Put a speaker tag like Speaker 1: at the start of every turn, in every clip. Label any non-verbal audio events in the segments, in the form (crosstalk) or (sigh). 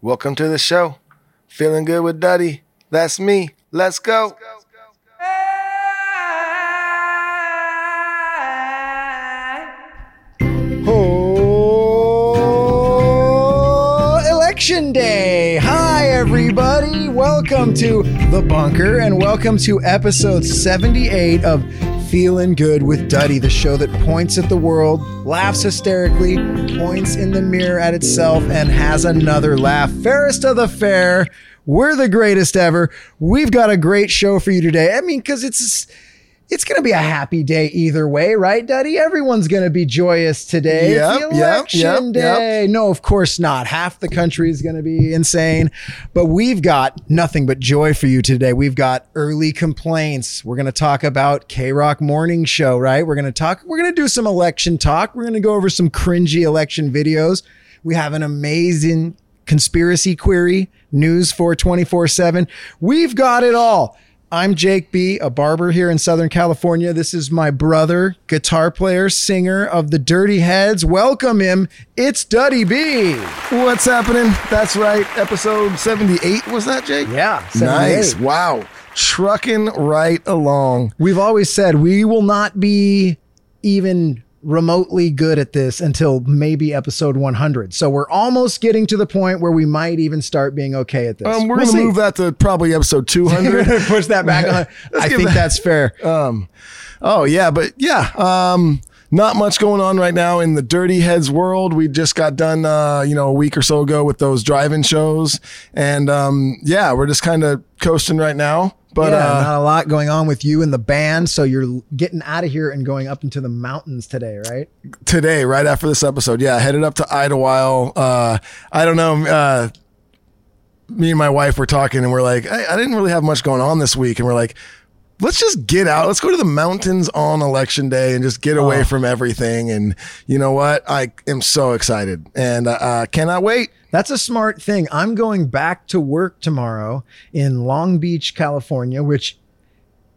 Speaker 1: welcome to the show. Feeling good with Duddy. That's me. Let's go.
Speaker 2: Oh, election day. Hi, everybody. Welcome to The Bunker and welcome to episode 78 of Feeling Good with Duddy, the show that points at the world, laughs hysterically, points in the mirror at itself, and has another laugh. Fairest of the fair. We're the greatest ever. We've got a great show for you today. I mean, because it's it's going to be a happy day either way, right, Duddy? Everyone's going to be joyous today.
Speaker 1: Yep,
Speaker 2: it's
Speaker 1: yep,
Speaker 2: election
Speaker 1: yep, yep.
Speaker 2: day. No, of course not. Half the country is going to be insane, but we've got nothing but joy for you today. We've got early complaints. We're going to talk about K Rock Morning Show, right? We're going to talk, we're going to do some election talk. We're going to go over some cringy election videos. We have an amazing conspiracy query, news for 24 7. We've got it all. I'm Jake B, a barber here in Southern California. This is my brother, guitar player, singer of the Dirty Heads. Welcome him. It's Duddy B.
Speaker 1: What's happening? That's right. Episode 78 was that, Jake?
Speaker 2: Yeah,
Speaker 1: Nice. Wow. Trucking right along.
Speaker 2: We've always said we will not be even remotely good at this until maybe episode 100. So we're almost getting to the point where we might even start being okay at this.
Speaker 1: Um, we're
Speaker 2: We'll
Speaker 1: going to move that to probably episode 200. (laughs)
Speaker 2: Push that back on. (laughs) I think
Speaker 1: that-
Speaker 2: that's fair.
Speaker 1: Um, oh yeah, but yeah, um, not much going on right now in the Dirty Heads world. We just got done, uh, you know, a week or so ago with those drive-in shows, and um, yeah, we're just kind of coasting right now. But
Speaker 2: yeah,
Speaker 1: uh,
Speaker 2: not a lot going on with you and the band. So you're getting out of here and going up into the mountains today, right?
Speaker 1: today, right after this episode, yeah, headed up to Idyllwild. Uh, I don't know. Uh, me and my wife were talking, and we're like, I, I didn't really have much going on this week, and we're like. Let's just get out. Let's go to the mountains on election day and just get away
Speaker 2: Oh.
Speaker 1: from everything. And you know what? I am so excited and uh, uh, cannot wait.
Speaker 2: That's a smart thing. I'm going back to work tomorrow in Long Beach, California, which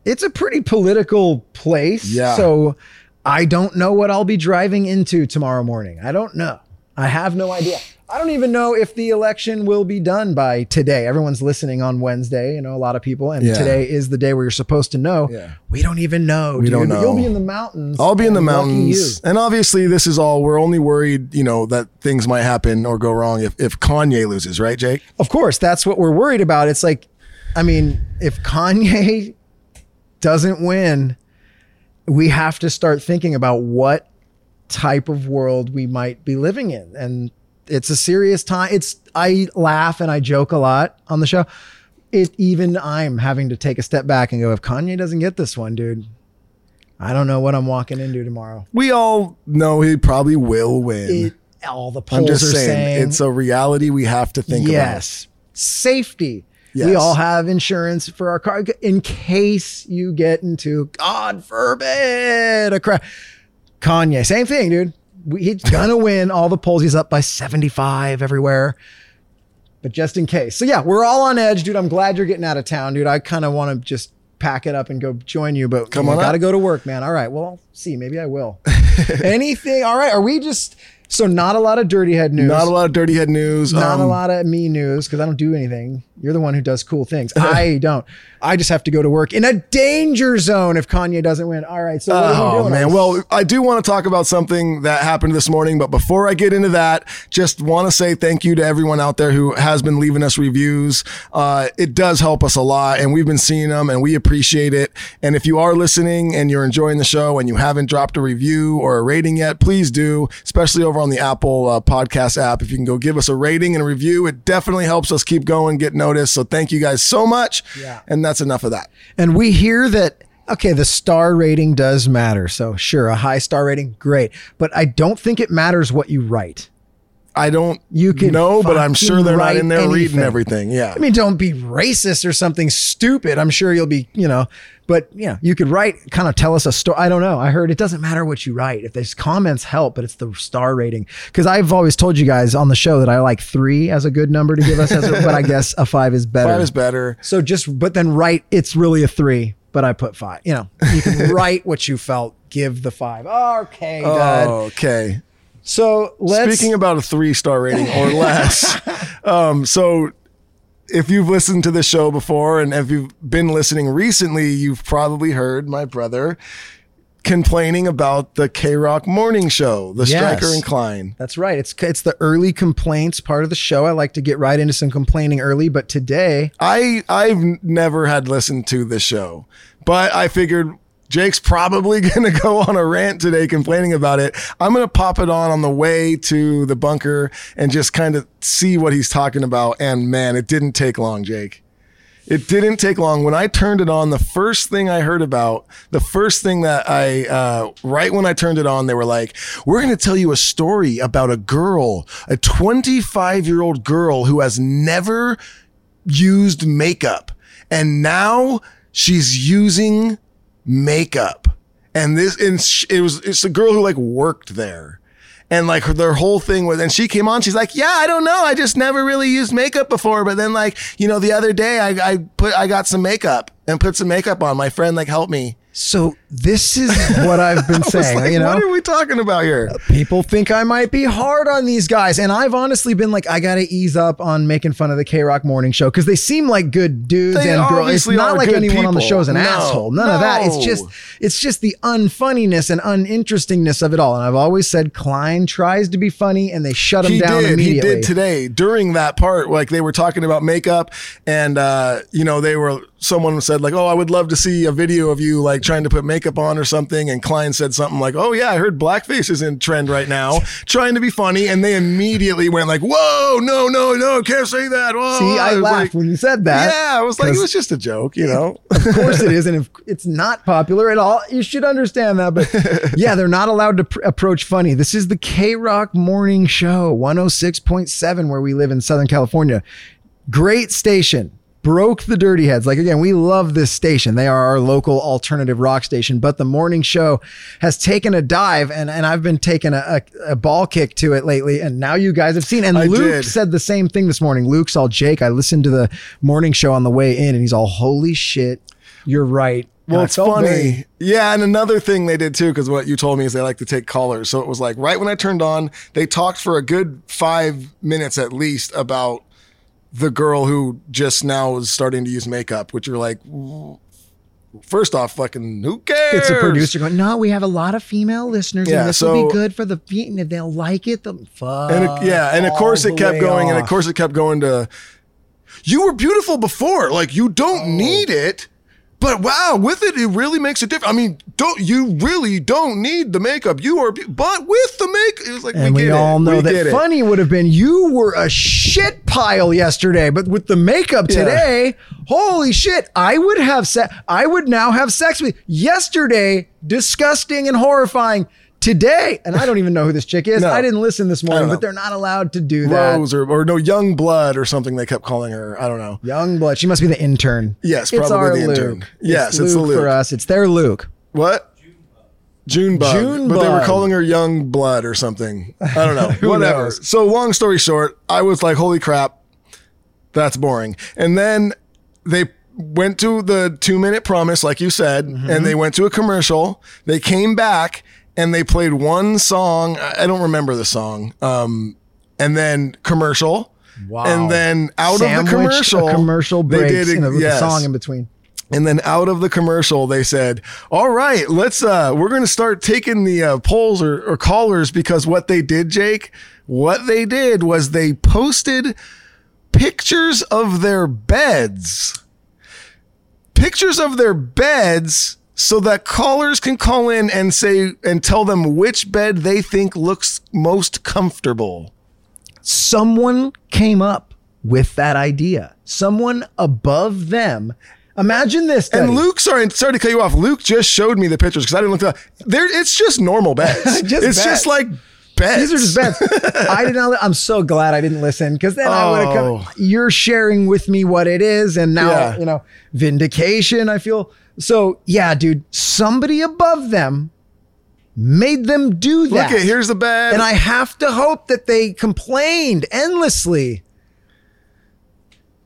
Speaker 2: it's a pretty political place.
Speaker 1: Yeah.
Speaker 2: So I don't know what I'll be driving into tomorrow morning. I don't know. I have no idea. I don't even know if the election will be done by today. Everyone's listening on Wednesday, you know, a lot of people, and
Speaker 1: Yeah.
Speaker 2: today is the day where you're supposed to know.
Speaker 1: Yeah.
Speaker 2: We don't even know.
Speaker 1: We
Speaker 2: dude.
Speaker 1: don't
Speaker 2: But You'll be in the mountains.
Speaker 1: I'll be in the mountains. And obviously, this is all, we're only worried, you know, that things might happen or go wrong if, if Kanye loses, right, Jake?
Speaker 2: Of course, that's what we're worried about. It's like, I mean, if Kanye (laughs) doesn't win, we have to start thinking about what type of world we might be living in. And it's a serious time. It's, I laugh and I joke a lot on the show. It even I'm having to take a step back and go, if Kanye doesn't get this one, dude, I don't know what I'm walking into tomorrow.
Speaker 1: We all know he probably will win.
Speaker 2: It, all the polls
Speaker 1: I'm just
Speaker 2: are
Speaker 1: saying,
Speaker 2: saying
Speaker 1: it's a reality we have to think about.
Speaker 2: yes. Safety. We all have insurance for our car in case you get into, God forbid, a crash. Kanye, same thing, dude. We, he's gonna win all the polls. He's up by 75 everywhere. But just in case. So yeah, we're all on edge, dude. I'm glad you're getting out of town, dude. I kind of want to just pack it up and go join you, but
Speaker 1: Come
Speaker 2: I
Speaker 1: on
Speaker 2: gotta
Speaker 1: up.
Speaker 2: go to work, man. All right. Well, I'll see. Maybe I will. (laughs) Anything. All right. Are we just So not a lot of dirty head news.
Speaker 1: Not a lot of dirty head news.
Speaker 2: Not
Speaker 1: Um,
Speaker 2: a lot of me news because I don't do anything. You're the one who does cool things. (laughs) I don't. I just have to go to work in a danger zone if Kanye doesn't win. All right. So what are we
Speaker 1: Oh
Speaker 2: doing?
Speaker 1: man, well, I do want to talk about something that happened this morning, but before I get into that, just want to say thank you to everyone out there who has been leaving us reviews. Uh, it does help us a lot, and we've been seeing them, and we appreciate it. And if you are listening and you're enjoying the show and you haven't dropped a review or a rating yet, please do, especially over on the Apple uh, Podcast app. If you can go give us a rating and a review, it definitely helps us keep going, get noticed. So thank you guys so much.
Speaker 2: Yeah.
Speaker 1: And that's enough of that.
Speaker 2: And we hear that, okay, the star rating does matter. So sure, a high star rating, great. But I don't think it matters what you write.
Speaker 1: I don't
Speaker 2: You can
Speaker 1: know, but I'm sure they're not in there reading everything. Yeah.
Speaker 2: I mean, don't be racist or something stupid. I'm sure you'll be, you know, but yeah, you could write, kind of tell us a story. I don't know. I heard it doesn't matter what you write. If there's comments help, but it's the star rating. Cause I've always told you guys on the show that I like three as a good number to give us, as a, but I guess a five is better.
Speaker 1: Five is better.
Speaker 2: So just, but then write, it's really a three, but I put five. You know, you can (laughs) write what you felt, give the five. Okay.
Speaker 1: Oh, okay.
Speaker 2: So let's.
Speaker 1: Speaking about a three star rating or less. (laughs) um, so if you've listened to the show before and if you've been listening recently, you've probably heard my brother complaining about the K Rock morning show, the
Speaker 2: Yes.
Speaker 1: Stryker and Klein.
Speaker 2: That's right. It's it's the early complaints part of the show. I like to get right into some complaining early, but today,
Speaker 1: I I've never had listened to the show, but I figured Jake's probably (laughs) going to go on a rant today complaining about it. I'm going to pop it on on the way to the bunker and just kind of see what he's talking about. And man, it didn't take long, Jake. It didn't take long. When I turned it on, the first thing I heard about, the first thing that I, uh, right when I turned it on, they were like, we're going to tell you a story about a girl, a 25 year old girl who has never used makeup and now she's using makeup. And this, and it was, it's a girl who like worked there. And like her, their whole thing was, and she came on, she's like, yeah, I don't know. I just never really used makeup before. But then like, you know, the other day I, I put, I got some makeup and put some makeup on. My friend like helped me.
Speaker 2: So this is what I've been (laughs) saying.
Speaker 1: like,
Speaker 2: you know,
Speaker 1: what are we talking about here?
Speaker 2: people think I might be hard on these guys, and I've honestly been like, I gotta ease up on making fun of the K Rock Morning Show because they seem like good dudes
Speaker 1: They
Speaker 2: and girls. It's not like anyone on the show is an
Speaker 1: No,
Speaker 2: asshole. None of that. It's just, it's just the unfunniness and uninterestingness of it all. And I've always said Klein tries to be funny, and they shut him
Speaker 1: he
Speaker 2: down
Speaker 1: did.
Speaker 2: immediately.
Speaker 1: He did today during that part. Like they were talking about makeup, and uh, you know they were. Someone said like, "Oh, I would love to see a video of you like trying to put makeup on or something." And Klein said something like, "Oh yeah, I heard blackface is in trend right now, (laughs) trying to be funny." And they immediately went like, "Whoa, no, no, no, can't say that." Whoa.
Speaker 2: See, I
Speaker 1: was
Speaker 2: laughed
Speaker 1: like,
Speaker 2: when you said that.
Speaker 1: Yeah, I was like, it was just a joke, you know. (laughs)
Speaker 2: of course it is, and if (laughs) it's not popular at all, you should understand that. But yeah, they're not allowed to pr- approach funny. This is the K Rock Morning Show, 106.7, where we live in Southern California. Great station. Broke the dirty heads. Like again, we love this station. They are our local alternative rock station. But the morning show has taken a dive, and, and I've been taking a, a, a ball kick to it lately. And now you guys have seen. And
Speaker 1: I
Speaker 2: Luke
Speaker 1: did.
Speaker 2: said the same thing this morning. Luke saw Jake. I listened to the morning show on the way in, and he's all, "Holy shit, you're right."
Speaker 1: Well, it's funny.
Speaker 2: very-
Speaker 1: yeah, and another thing they did too, because what you told me is they like to take callers. So it was like right when I turned on, they talked for a good five minutes at least about the girl who just now is starting to use makeup, which you're like, first off, fucking who cares?
Speaker 2: it's a producer going, no, we have a lot of female listeners,
Speaker 1: Yeah,
Speaker 2: and this will be good for the feet, and if they'll like it, they'll fuck.
Speaker 1: And it, yeah, and of course it kept going, and of course it kept going to. You were beautiful before, like you
Speaker 2: Oh.
Speaker 1: don't need it, but wow, with it, it really makes a difference. I mean, don't you really don't need the makeup? You are, but with the makeup, it was like
Speaker 2: And
Speaker 1: we,
Speaker 2: we,
Speaker 1: get
Speaker 2: all
Speaker 1: it.
Speaker 2: know
Speaker 1: we
Speaker 2: that
Speaker 1: get it.
Speaker 2: funny would have been you were a shit pile yesterday, but with the makeup
Speaker 1: Yeah.
Speaker 2: today, holy shit, I would have se- I would now have sex with yesterday, disgusting and horrifying. Today, and I don't even know who this chick is.
Speaker 1: No.
Speaker 2: I didn't listen this morning, but they're not allowed to do that.
Speaker 1: Rose or, or no young blood or something they kept calling her. I don't know.
Speaker 2: Young blood. She must be the intern.
Speaker 1: Yes,
Speaker 2: it's
Speaker 1: probably the intern. Yes, it's the
Speaker 2: Luke for us. It's their Luke.
Speaker 1: What? June bug.
Speaker 2: June
Speaker 1: but they were calling her young blood or something. I don't know. (laughs) Whatever.
Speaker 2: knows?
Speaker 1: So long story short, I was like, holy crap, that's boring. And then they went to the two minute promise, like you said,
Speaker 2: Mm-hmm.
Speaker 1: and they went to a commercial. They came back and they played one song. I don't remember the song. Um, and then commercial.
Speaker 2: Wow.
Speaker 1: And then out
Speaker 2: Sandwich,
Speaker 1: of the commercial,
Speaker 2: a commercial
Speaker 1: they did
Speaker 2: know, with
Speaker 1: yes.
Speaker 2: a song in between.
Speaker 1: And then out of the commercial, they said, "All right, let's. uh We're going to start taking the uh, polls or, or callers because what they did, Jake, what they did was they posted pictures of their beds, pictures of their beds." So that callers can call in and say and tell them which bed they think looks most comfortable.
Speaker 2: someone came up with that idea. Someone above them. Imagine this.
Speaker 1: And Luke, sorry, sorry to cut you off. Luke just showed me the pictures because I didn't look at there. It's just normal beds. (laughs)
Speaker 2: Just
Speaker 1: it's
Speaker 2: beds.
Speaker 1: just like beds.
Speaker 2: These are just beds. (laughs) I did not. I'm so glad I didn't listen because then I would have
Speaker 1: Oh.
Speaker 2: come. You're sharing with me what it is, and now
Speaker 1: Yeah.
Speaker 2: you know vindication. I feel so. Yeah, dude. Somebody above them made them do that.
Speaker 1: Look at here's the bed.
Speaker 2: and I have to hope that they complained endlessly.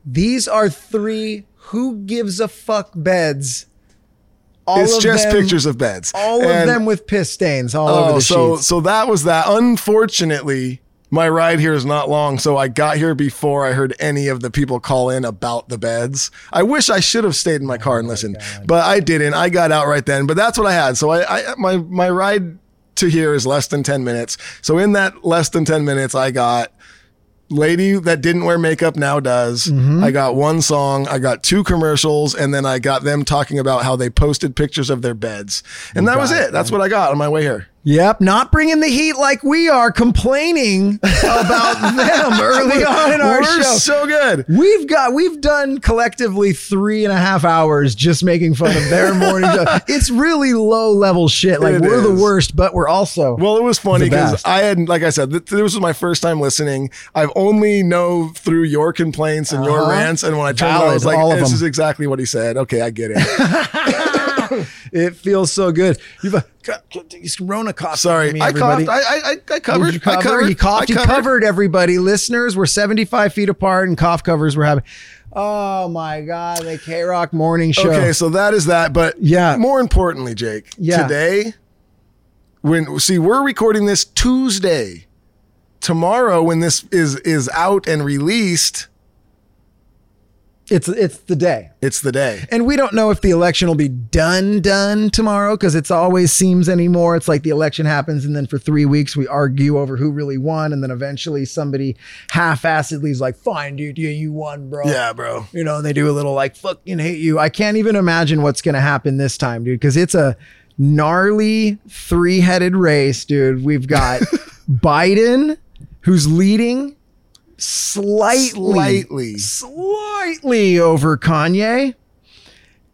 Speaker 2: These are three who gives a fuck beds. All
Speaker 1: it's just
Speaker 2: them-
Speaker 1: pictures of beds.
Speaker 2: All of them with piss stains all over
Speaker 1: Oh,
Speaker 2: the
Speaker 1: so
Speaker 2: sheets.
Speaker 1: so that was that. Unfortunately, my ride here is not long, so I got here before I heard any of the people call in about the beds. I wish I should have stayed in my car and listened, but I didn't. I got out right then. But that's what I had. So I, I my my ride to here is less than ten minutes. So in that less than ten minutes, I got lady that didn't wear makeup now does.
Speaker 2: Mm-hmm.
Speaker 1: I got one song, I got two commercials, and then I got them talking about how they posted pictures of their beds. And that was it. That's what I got on my way here.
Speaker 2: Yep, not bringing the heat like we are, complaining about (laughs) them early on in our
Speaker 1: We're
Speaker 2: show.
Speaker 1: so good.
Speaker 2: We've got we've done collectively three and a half hours just making fun of their morning show. (laughs) It's really low level shit. Like
Speaker 1: It
Speaker 2: we're the worst, but we're also
Speaker 1: Well, it was funny because. I had, like I said, th- this was my first time listening. I've only know through your complaints and your
Speaker 2: Uh-huh.
Speaker 1: rants, and when I turned it on, I was like, "This is exactly what he said." Okay, I get it. (laughs) (laughs)
Speaker 2: it feels so good. You've uh, a Rona cough.
Speaker 1: Sorry,
Speaker 2: me,
Speaker 1: I
Speaker 2: everybody.
Speaker 1: coughed. I, I, I covered.
Speaker 2: Cover?
Speaker 1: I covered.
Speaker 2: You coughed.
Speaker 1: I
Speaker 2: You covered everybody. Listeners, we're 75 feet apart and cough covers we're having. Oh my God, the K Rock morning show.
Speaker 1: Okay, so that is that. But
Speaker 2: Yeah.
Speaker 1: more importantly, Jake,
Speaker 2: Yeah.
Speaker 1: today, when see we're recording this Tuesday, tomorrow when this is is out and released,
Speaker 2: It's it's the day.
Speaker 1: it's the day.
Speaker 2: And we don't know if the election will be done done tomorrow because it's always seems anymore. It's like the election happens and then for three weeks we argue over who really won, and then eventually somebody half-assedly is like, "Fine, dude, yeah, you won, bro."
Speaker 1: Yeah, bro.
Speaker 2: You know, and they do a little like fucking hate you. I can't even imagine what's gonna happen this time, dude, because it's a gnarly three-headed race, dude. We've got (laughs) Biden, who's leading slightly,
Speaker 1: Slightly.
Speaker 2: slightly over Kanye,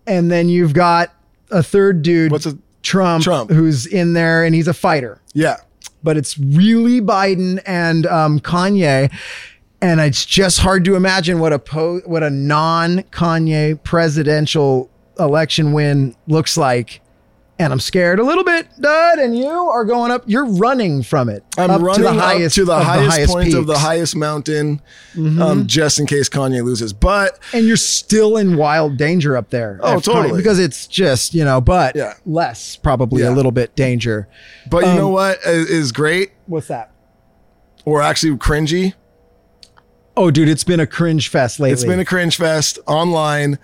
Speaker 2: and then you've got a third dude,
Speaker 1: What's a
Speaker 2: Trump,
Speaker 1: Trump.
Speaker 2: who's in there, and he's a fighter
Speaker 1: yeah?
Speaker 2: but it's really Biden and um, Kanye. And it's just hard to imagine what a po- what a non Kanye presidential election win looks like. And I'm scared a little bit, Dud. And you are going up. You're running from it.
Speaker 1: I'm
Speaker 2: up
Speaker 1: running
Speaker 2: to the highest
Speaker 1: to the
Speaker 2: of
Speaker 1: highest, point of the
Speaker 2: peaks. Mm-hmm.
Speaker 1: highest mountain, um, just in case Kanye loses. But
Speaker 2: and you're still in wild danger up there.
Speaker 1: Oh,
Speaker 2: If Kanye-
Speaker 1: totally.
Speaker 2: because it's just you know, but
Speaker 1: Yeah.
Speaker 2: less probably
Speaker 1: Yeah.
Speaker 2: a little bit danger.
Speaker 1: but you
Speaker 2: Um,
Speaker 1: know what is, is great
Speaker 2: What's that?
Speaker 1: or actually cringy?
Speaker 2: Oh, dude, it's been a cringe fest lately.
Speaker 1: It's been a cringe fest online.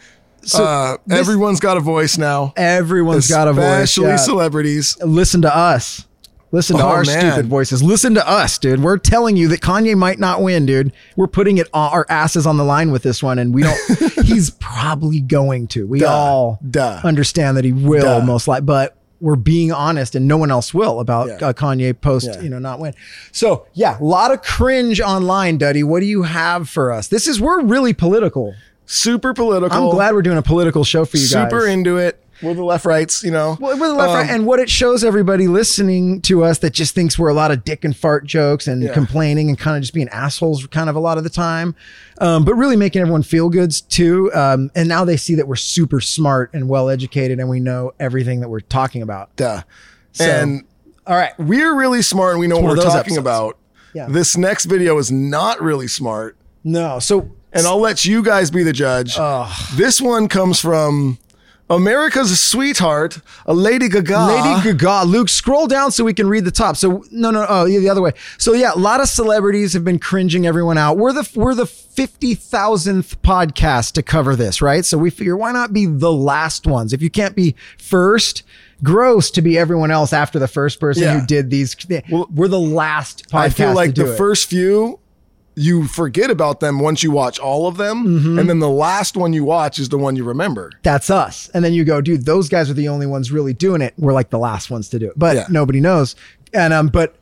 Speaker 2: So
Speaker 1: uh,
Speaker 2: this-
Speaker 1: everyone's got a voice now,
Speaker 2: Everyone's got a voice.
Speaker 1: especially
Speaker 2: yeah.
Speaker 1: celebrities.
Speaker 2: listen to us. Listen to
Speaker 1: Oh,
Speaker 2: our
Speaker 1: man.
Speaker 2: stupid voices. Listen to us, dude. We're telling you that Kanye might not win, dude. We're putting it on our asses on the line with this one, and we don't. (laughs) he's probably going to. We
Speaker 1: Duh.
Speaker 2: all
Speaker 1: Duh.
Speaker 2: understand that he will
Speaker 1: Duh.
Speaker 2: most likely, but we're being honest, and no one else will about
Speaker 1: Yeah.
Speaker 2: uh, Kanye post,
Speaker 1: Yeah.
Speaker 2: you know, not win. So yeah, a lot of cringe online, Duddy. What do you have for us? This is we're really political.
Speaker 1: Super political.
Speaker 2: I'm glad we're doing a political show for you guys.
Speaker 1: super into it. We're the left rights, you know.
Speaker 2: Well, we're the left,
Speaker 1: Um,
Speaker 2: right, and what it shows everybody listening to us that just thinks we're a lot of dick and fart jokes and
Speaker 1: Yeah.
Speaker 2: complaining and kind of just being assholes, kind of a lot of the time, um, but really making everyone feel goods too. Um, and now they see that we're super smart and well educated, and we know everything that we're talking about.
Speaker 1: Duh.
Speaker 2: So-
Speaker 1: and
Speaker 2: All right,
Speaker 1: we're really smart and we know what we're talking
Speaker 2: episodes.
Speaker 1: about.
Speaker 2: Yeah.
Speaker 1: This next video is not really smart.
Speaker 2: no, so
Speaker 1: And I'll let you guys be the judge. This one comes from America's sweetheart, a Lady Gaga.
Speaker 2: Lady Gaga. Luke, scroll down so we can read the top. So no, no, oh, yeah, the other way. So yeah, a lot of celebrities have been cringing everyone out. We're the we're the fifty thousandth podcast to cover this, right? So we figure why not be the last ones? If you can't be first, gross to be everyone else after the first person
Speaker 1: Yeah.
Speaker 2: who did these. Well, we're the last podcast.
Speaker 1: I feel like the
Speaker 2: it.
Speaker 1: first few, you forget about them once you watch all of them,
Speaker 2: Mm-hmm.
Speaker 1: and then the last one you watch is the one you remember.
Speaker 2: that's us. And then you go, dude, those guys are the only ones really doing it. We're like the last ones to do it, but
Speaker 1: Yeah.
Speaker 2: nobody knows. And um, but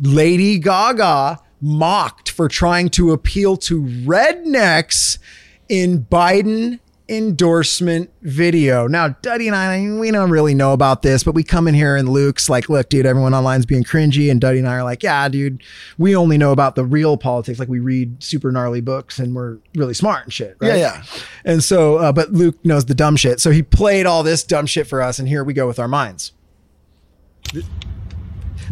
Speaker 2: Lady Gaga mocked for trying to appeal to rednecks in Biden endorsement video. Now, Duddy and I, we don't really know about this, but we come in here and Luke's like, look, dude, everyone online's being cringy. And Duddy and I are like, yeah, dude, we only know about the real politics. Like we read super gnarly books and we're really smart and shit. Right?
Speaker 1: Yeah, yeah.
Speaker 2: And so, uh, but Luke knows the dumb shit. So he played all this dumb shit for us. And here we go with our minds.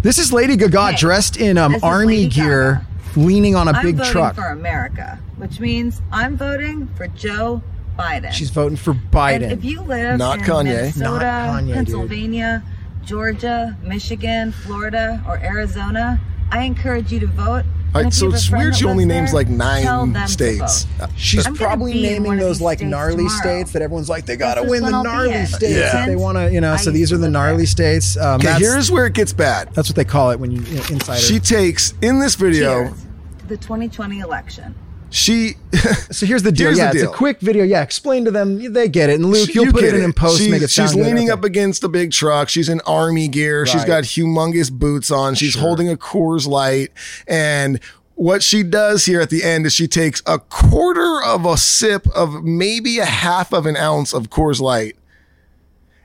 Speaker 2: This is Lady Gaga
Speaker 3: Hey,
Speaker 2: dressed in um, army
Speaker 3: Lady
Speaker 2: gear, leaning on a
Speaker 3: I'm
Speaker 2: big
Speaker 3: voting
Speaker 2: truck.
Speaker 3: for America, which means I'm voting for Joe Biden.
Speaker 2: She's voting for
Speaker 3: and
Speaker 2: Biden.
Speaker 3: if you live
Speaker 1: Not
Speaker 3: in
Speaker 1: Kanye.
Speaker 3: Minnesota,
Speaker 2: Not Kanye, dude.
Speaker 3: Pennsylvania, Georgia, Michigan, Florida, or Arizona, I encourage you to vote.
Speaker 1: All right, so
Speaker 3: you have a
Speaker 1: it's weird she only names
Speaker 3: there,
Speaker 1: like nine states.
Speaker 2: She's
Speaker 3: I'm
Speaker 2: probably naming those like
Speaker 3: states
Speaker 2: gnarly
Speaker 3: tomorrow.
Speaker 2: states that everyone's like, they gotta win the gnarly states.
Speaker 1: Yeah.
Speaker 2: They want to, you know.
Speaker 3: I
Speaker 2: So these are the gnarly
Speaker 3: there.
Speaker 2: states. Um,
Speaker 1: Okay, here's where it gets bad.
Speaker 2: that's what they call it when you, you know, insider.
Speaker 1: She takes in this video.
Speaker 3: Cheers to the 2020 election.
Speaker 1: She (laughs)
Speaker 2: so here's the deal.
Speaker 1: Here's the
Speaker 2: yeah, it's a quick video. Yeah, explain to them. They get it. And Luke, you'll
Speaker 1: you
Speaker 2: put it in post.
Speaker 1: She's,
Speaker 2: make it sound
Speaker 1: she's leaning up against a big truck. She's in army gear. She's got humongous boots on. She's holding a Coors Light. And what she does here at the end is she takes a quarter of a sip of maybe a half of an ounce of Coors Light.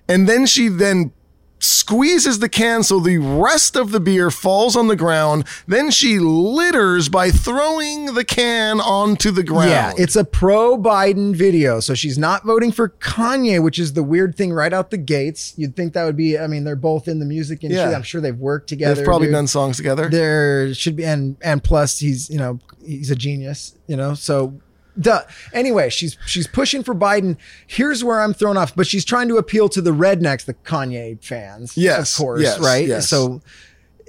Speaker 1: And then she then squeezes the can so the rest of the beer falls on the ground. Then she litters by throwing the can onto the ground.
Speaker 2: Yeah, it's a pro Biden video. So she's not voting for Kanye, which is the weird thing right out the gates. You'd think that would be, I mean, they're both in the music industry.
Speaker 1: Yeah.
Speaker 2: I'm sure they've worked together.
Speaker 1: They've probably
Speaker 2: dude.
Speaker 1: done songs together.
Speaker 2: There should be, and and plus he's, you know, he's a genius, you know, so. Duh. Anyway, she's she's pushing for Biden. Here's where I'm thrown off, but she's trying to appeal to the rednecks, the Kanye fans.
Speaker 1: Yes,
Speaker 2: of course,
Speaker 1: yes,
Speaker 2: right?
Speaker 1: yes.
Speaker 2: So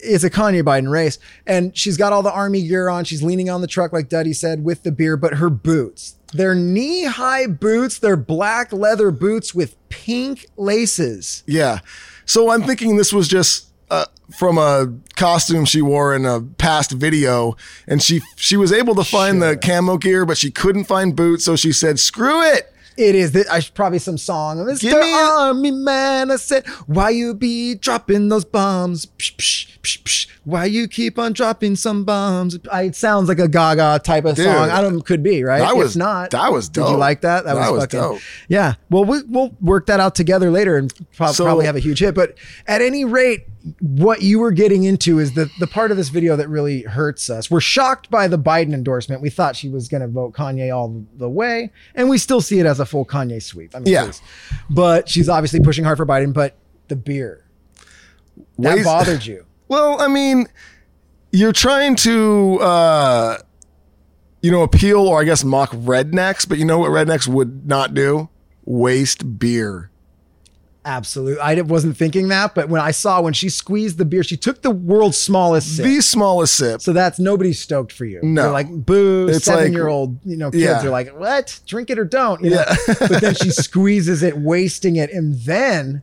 Speaker 2: it's a Kanye Biden race. And she's got all the army gear on. She's leaning on the truck, like Duddy said, with the beer, but her boots, they're knee high boots. They're black leather boots with pink laces.
Speaker 1: Yeah. So I'm thinking this was just uh, from a costume she wore in a past video, and she she was able to find the camo gear, but she couldn't find boots, so she said, "Screw it."
Speaker 2: It is th- I should probably some song. Mr.
Speaker 1: Give me a-
Speaker 2: Army Man, I said, why you be dropping those bombs? Psh, psh, psh, psh. Why you keep on dropping some bombs? I, it sounds like a Gaga type of
Speaker 1: Dude,
Speaker 2: song. I don't could be right.
Speaker 1: that
Speaker 2: if
Speaker 1: was-
Speaker 2: not.
Speaker 1: that was
Speaker 2: Did you like that? That,
Speaker 1: That
Speaker 2: was,
Speaker 1: was
Speaker 2: fucking
Speaker 1: dope.
Speaker 2: yeah. Well, we, we'll work that out together later and prob-
Speaker 1: So-
Speaker 2: probably have a huge hit. But at any rate, what you were getting into is the the part of this video that really hurts us. We're shocked by the Biden endorsement. We thought she was going to vote Kanye all the way, and we still see it as a full Kanye sweep. I mean,
Speaker 1: Yeah.
Speaker 2: please. but she's obviously pushing hard for Biden. But the beer that
Speaker 1: Waste-
Speaker 2: bothered you. (laughs)
Speaker 1: Well, I mean, you're trying to, uh, you know, appeal or I guess mock rednecks, but you know what rednecks would not do? Waste beer.
Speaker 2: Absolutely, I wasn't thinking that, but when I saw when she squeezed the beer, she took the world's smallest sip.
Speaker 1: The smallest sip.
Speaker 2: So that's nobody's stoked for you.
Speaker 1: No.
Speaker 2: You're like, boo,
Speaker 1: It's like-
Speaker 2: seven year old, you know, kids
Speaker 1: Yeah.
Speaker 2: are like, what? Drink it or don't. you?
Speaker 1: Yeah. (laughs)
Speaker 2: but then she squeezes it, wasting it. And then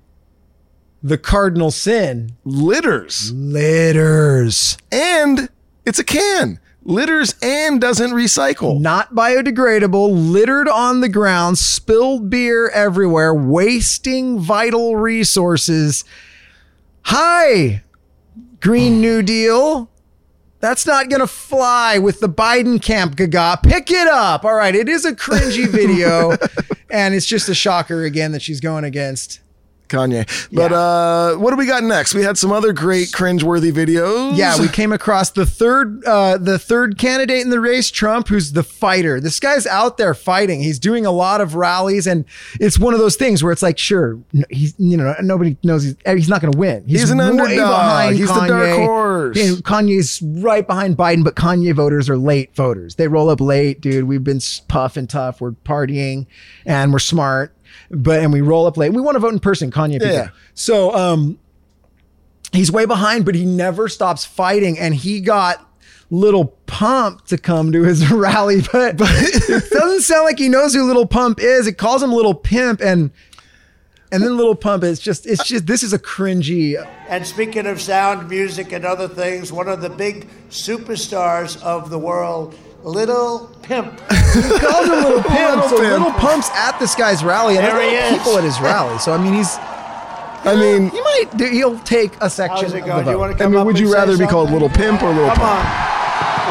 Speaker 2: the cardinal sin
Speaker 1: Litters.
Speaker 2: litters.
Speaker 1: And it's a can. Litters and doesn't recycle.
Speaker 2: Not biodegradable, littered on the ground, spilled beer everywhere, wasting vital resources. Hi, Green (sighs) New Deal. That's not going to fly with the Biden camp, Gaga. Pick it up. All right. It is a cringy (laughs) video. and it's just a shocker again that she's going against.
Speaker 1: Kanye. But uh, what do we got next? We had some other great cringeworthy videos.
Speaker 2: Yeah, we came across the third uh the third candidate in the race, Trump, who's the fighter. This guy's out there fighting. He's doing a lot of rallies and it's one of those things where it's like, sure, he's you know, nobody knows he's he's not going to win.
Speaker 1: He's an underdog. He's the dark
Speaker 2: Kanye.
Speaker 1: horse.
Speaker 2: Yeah, Kanye's right behind Biden, but Kanye voters are late voters. They roll up late, dude. We've been puff and tough. We're partying and we're smart. But and we roll up late. We want to vote in person, Kanye people.
Speaker 1: Yeah.
Speaker 2: So um, he's way behind, but he never stops fighting, and he got Little Pump to come to his (laughs) rally, but, it doesn't sound like he knows who Little Pump is. It calls him Little Pimp, and and then Little Pump is just it's just this is a cringy.
Speaker 4: And speaking of sound, music, and other things, one of the big superstars of the world, Little Pimp.
Speaker 2: He calls him (laughs) Little Pimp. so
Speaker 1: Pimp.
Speaker 2: Little Pump's at this guy's rally, and
Speaker 4: There
Speaker 2: there's
Speaker 4: he
Speaker 2: other
Speaker 4: is.
Speaker 2: people at his rally. So I mean, he's
Speaker 1: I mean,
Speaker 2: he might he'll take a section
Speaker 4: How's it
Speaker 2: of
Speaker 4: going?
Speaker 2: the
Speaker 4: Do you want to
Speaker 1: I mean,
Speaker 4: up
Speaker 1: would you
Speaker 4: say
Speaker 1: rather be
Speaker 4: something?
Speaker 1: called Little Pimp or Little
Speaker 4: Come
Speaker 1: Pump?
Speaker 4: on.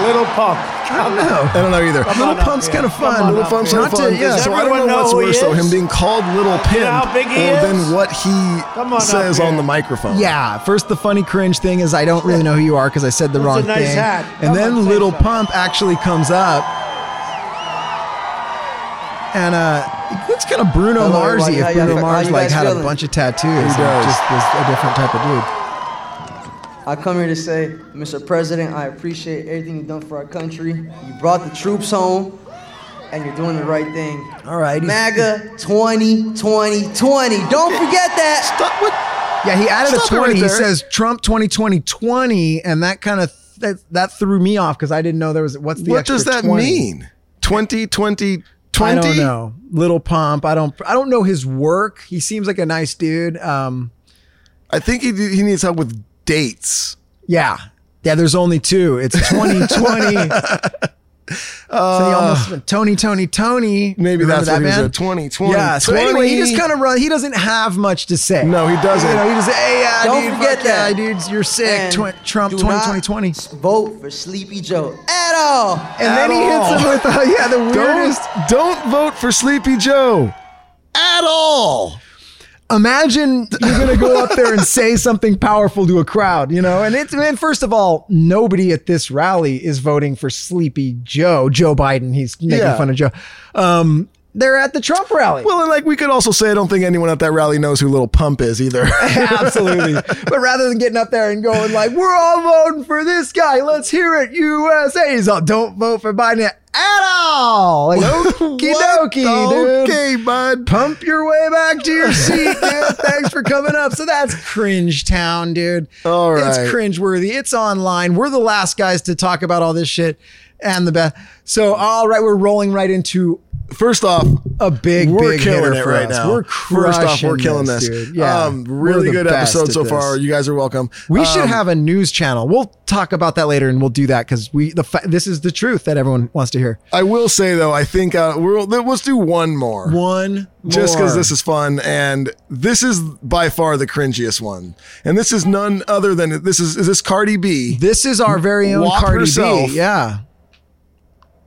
Speaker 4: Little Pump. I don't
Speaker 2: know.
Speaker 1: I don't know either.
Speaker 2: Little Pump's kind of fun.
Speaker 1: Little
Speaker 4: up
Speaker 1: Pump's kind
Speaker 2: of
Speaker 1: fun.
Speaker 2: to- yeah.
Speaker 1: So I don't know
Speaker 4: know
Speaker 1: what's worse though, him being called Little Pimp
Speaker 4: how big
Speaker 1: or
Speaker 4: is?
Speaker 1: than what he
Speaker 4: on
Speaker 1: says on the microphone.
Speaker 2: Yeah, first the funny cringe thing is I don't really know who you are because I said the
Speaker 4: That's
Speaker 2: wrong
Speaker 4: a nice
Speaker 2: thing.
Speaker 4: hat.
Speaker 2: And
Speaker 4: Come
Speaker 2: then Little
Speaker 4: something.
Speaker 2: Pump actually comes up. And uh he looks kind of Bruno
Speaker 5: Hello,
Speaker 2: Marsy
Speaker 5: everybody.
Speaker 2: if
Speaker 5: How y'all-
Speaker 2: Bruno
Speaker 5: how
Speaker 2: Mars like
Speaker 5: guys
Speaker 2: had a bunch of tattoos. and
Speaker 1: does.
Speaker 2: Just was a different type of dude.
Speaker 5: I come here to say, Mr. President, I appreciate everything you've done for our country. You brought the troops home, and you're doing the right thing.
Speaker 2: All right.
Speaker 5: MAGA 20, 20, 20. Don't forget that.
Speaker 1: Stop with
Speaker 2: Yeah, he added
Speaker 1: Stop
Speaker 2: a 20.
Speaker 1: right
Speaker 2: he says Trump 2020 20 and that kind of that, that threw me off because I didn't know there was what's the
Speaker 1: what
Speaker 2: extra
Speaker 1: does that
Speaker 2: 20?
Speaker 1: mean? 20, 20, 20?
Speaker 2: I don't know. Little Pump. I don't. I don't know his work. He seems like a nice dude. Um,
Speaker 1: I think he he needs help with dates.
Speaker 2: yeah, yeah. There's only two. It's (laughs) 2020. so he almost Tony, Tony, Tony.
Speaker 1: Uh, Maybe
Speaker 2: Remember
Speaker 1: that's what he was
Speaker 2: band?
Speaker 1: at. 2020.
Speaker 2: Yeah. So anyway, he just kind of run. He doesn't have much to say.
Speaker 1: No, he doesn't.
Speaker 2: You know, he just hey, yeah,
Speaker 5: Don't
Speaker 2: dude,
Speaker 5: forget
Speaker 2: fuck yeah,
Speaker 5: that.
Speaker 2: dude. You're sick.
Speaker 5: And
Speaker 2: Tw- Trump
Speaker 5: do
Speaker 2: 2020
Speaker 5: not Vote for Sleepy Joe at all.
Speaker 2: And then he hits him with uh, yeah the
Speaker 1: don't
Speaker 2: weirdest.
Speaker 1: don't vote for Sleepy Joe at all.
Speaker 2: Imagine you're gonna go up there and say something powerful to a crowd, you know. And it's man, first of all, nobody at this rally is voting for Sleepy Joe, Joe Biden. He's making
Speaker 1: Yeah.
Speaker 2: fun of Joe. Um, they're at the Trump rally.
Speaker 1: Well, and like we could also say, I don't think anyone at that rally knows who Little Pump is either. (laughs) (laughs)
Speaker 2: Absolutely. but rather than getting up there and going like, "We're all voting for this guy. Let's hear it, USA," he's all, "Don't vote for Biden at all." Like, okie dokie, (laughs) dude.
Speaker 1: Okay, bud.
Speaker 2: Pump your way back to your (laughs) seat, dude. Thanks for coming up. So that's cringe town, dude.
Speaker 1: All right.
Speaker 2: It's cringe worthy. It's online. We're the last guys to talk about all this shit and the best. So, all right, we're rolling right into
Speaker 1: First off,
Speaker 2: a big,
Speaker 1: we're
Speaker 2: big
Speaker 1: killing
Speaker 2: hitter
Speaker 1: it right
Speaker 2: us.
Speaker 1: now.
Speaker 2: We're
Speaker 1: First off,
Speaker 2: crushing
Speaker 1: we're killing this.
Speaker 2: dude. Yeah,
Speaker 1: um,
Speaker 2: We're
Speaker 1: really
Speaker 2: the
Speaker 1: good
Speaker 2: best
Speaker 1: episode so
Speaker 2: this.
Speaker 1: far. You guys are welcome.
Speaker 2: We should
Speaker 1: Um,
Speaker 2: have a news channel. We'll talk about that later, and we'll do that because we the fa- this is the truth that everyone wants to hear.
Speaker 1: I will say though, I think uh, we'll let's do one more.
Speaker 2: One,
Speaker 1: just because this is fun and this is by far the cringiest one and this is none other than this is is this cardi b
Speaker 2: this is our very own
Speaker 1: Whop
Speaker 2: Cardi
Speaker 1: herself.
Speaker 2: B. Yeah,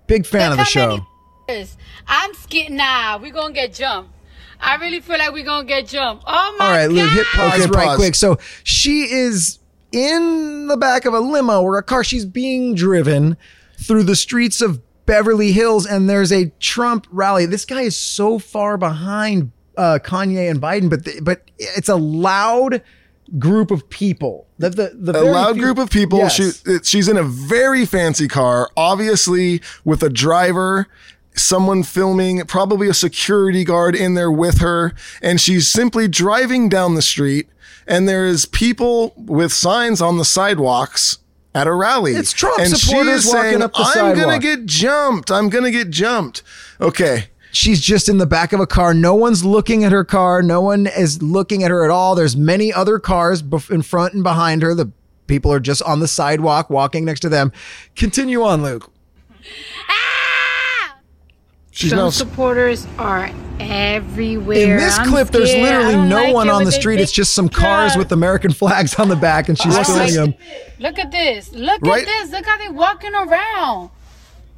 Speaker 2: big fan of the show.
Speaker 6: many is. I'm scared. Nah, we gonna get jumped. I really feel like we gonna get jumped. Oh my god.
Speaker 2: All right,
Speaker 6: god!
Speaker 2: Luke, hit pause
Speaker 1: Okay,
Speaker 2: right
Speaker 1: pause.
Speaker 2: quick. So she is in the back of a limo or a car. She's being driven through the streets of Beverly Hills, and there's a Trump rally. This guy is so far behind uh, Kanye and Biden, but the, but it's a loud group of people. The, the, the
Speaker 1: a loud
Speaker 2: few-
Speaker 1: group of people
Speaker 2: Yes.
Speaker 1: she, she's in a very fancy car obviously with a driver someone filming probably a security guard in there with her and she's simply driving down the street and there is people with signs on the sidewalks at a rally.
Speaker 2: It's Trump
Speaker 1: and she
Speaker 2: supporters
Speaker 1: is
Speaker 2: walking
Speaker 1: saying,
Speaker 2: up the
Speaker 1: I'm gonna get jumped. I'm gonna get jumped. Okay.
Speaker 2: She's just in the back of a car. No one's looking at her car. No one is looking at her at all. There's many other cars in front and behind her. The people are just on the sidewalk walking next to them. Continue on, Luke.
Speaker 6: Ah,
Speaker 1: She's
Speaker 6: supporters are everywhere.
Speaker 2: In this
Speaker 6: I'm
Speaker 2: clip, there's
Speaker 6: scared. I
Speaker 2: literally no
Speaker 6: like
Speaker 2: one on the street. It's just some cars with American (laughs) flags on the back, and she's filming them.
Speaker 6: Look at this. Look
Speaker 1: Right?
Speaker 6: at this. Look how they're walking around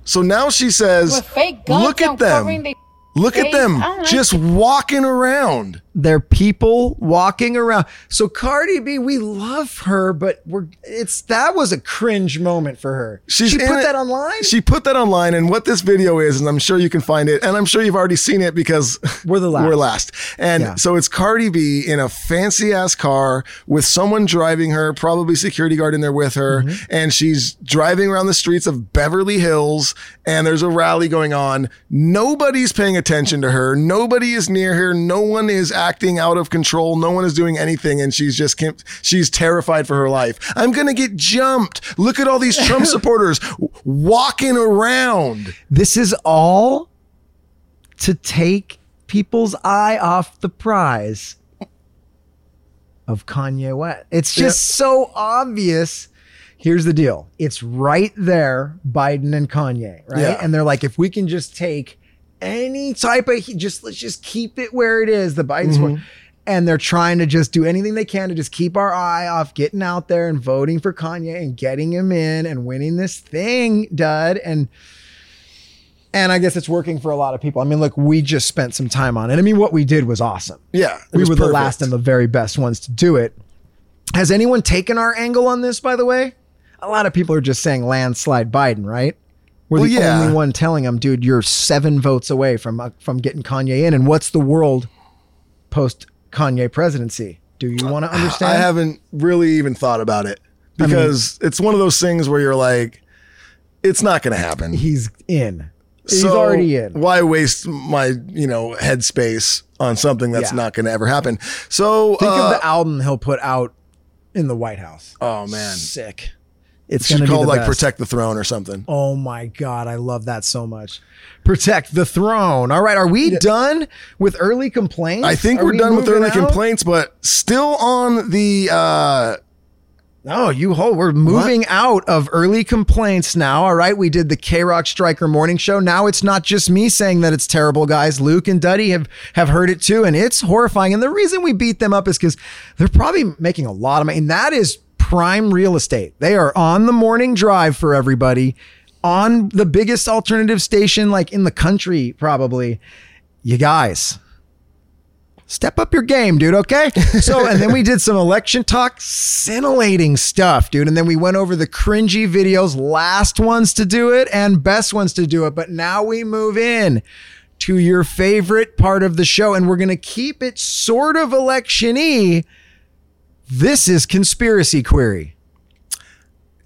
Speaker 1: So now she says, look at them. Look at them
Speaker 6: like
Speaker 1: just walking around.
Speaker 2: They're people walking around. So Cardi B, we love her, but we're it's that was a cringe moment for her.
Speaker 1: She's
Speaker 2: she put
Speaker 1: it-
Speaker 2: that online.
Speaker 1: She put that online, and what this video is, and I'm sure you can find it, and I'm sure you've already seen it because (laughs)
Speaker 2: We're the last.
Speaker 1: We're last. And
Speaker 2: Yeah.
Speaker 1: so it's Cardi B in a fancy ass car with someone driving her, probably security guard in there with her,
Speaker 2: Mm-hmm.
Speaker 1: and she's driving around the streets of Beverly Hills, and there's a rally going on. Nobody's paying attention to her. Nobody is near her. No one is acting out of control. No one is doing anything. And she's just, she's terrified for her life. I'm going to get jumped. Look at all these Trump (laughs) supporters walking around.
Speaker 2: This is all to take people's eye off the prize of Kanye West. It's just so obvious. Here's the deal. It's right there, Biden and Kanye, right?
Speaker 1: Yeah.
Speaker 2: And they're like, if we can just take any type of just let's just keep it where it is, the Biden's
Speaker 1: Mm-hmm.
Speaker 2: and they're trying to just do anything they can to just keep our eye off getting out there and voting for Kanye and getting him in and winning this thing, dud. And and I guess it's working for a lot of people. I mean, look, we just spent some time on it. I mean, what we did was awesome.
Speaker 1: Yeah.
Speaker 2: We were the last and the very best ones to do it. Has anyone taken our angle on this, by the way? A lot of people are just saying landslide Biden, right? We're
Speaker 1: Well,
Speaker 2: the
Speaker 1: yeah.
Speaker 2: only one telling them, dude, you're seven votes away from uh, from getting Kanye in. And what's the world post Kanye presidency? Do you want to understand?
Speaker 1: I haven't really even thought about it because it's one of those things where you're like, it's not going to happen.
Speaker 2: He's in. He's
Speaker 1: So
Speaker 2: already in.
Speaker 1: Why waste my, you know, headspace on something that's
Speaker 2: Yeah.
Speaker 1: not going to ever happen? So,
Speaker 2: Think
Speaker 1: uh,
Speaker 2: of the album he'll put out in the White House.
Speaker 1: oh man,
Speaker 2: Sick. It's going to be
Speaker 1: called like
Speaker 2: best.
Speaker 1: protect the throne or something.
Speaker 2: Oh my god, I love that so much. Protect the throne. All right, are we done with early complaints?
Speaker 1: I think
Speaker 2: Are
Speaker 1: we're
Speaker 2: we
Speaker 1: done with early
Speaker 2: out?
Speaker 1: complaints, but still on the. uh
Speaker 2: No, you hold. We're moving out of early complaints now. All right, we did the K Rock Stryker morning show. Now it's not just me saying that it's terrible, guys. Luke and Duddy have have heard it too, and it's horrifying. And the reason we beat them up is because they're probably making a lot of money, and that is prime real estate. They are on the morning drive for everybody, on the biggest alternative station like in the country, probably. You guys, step up your game, dude. Okay. (laughs) So, and then we did some election talk, scintillating stuff, dude. And then we went over the cringy videos, last ones to do it and best ones to do it. But now we move in to your favorite part of the show, and we're going to keep it sort of election y. This is Conspiracy Query.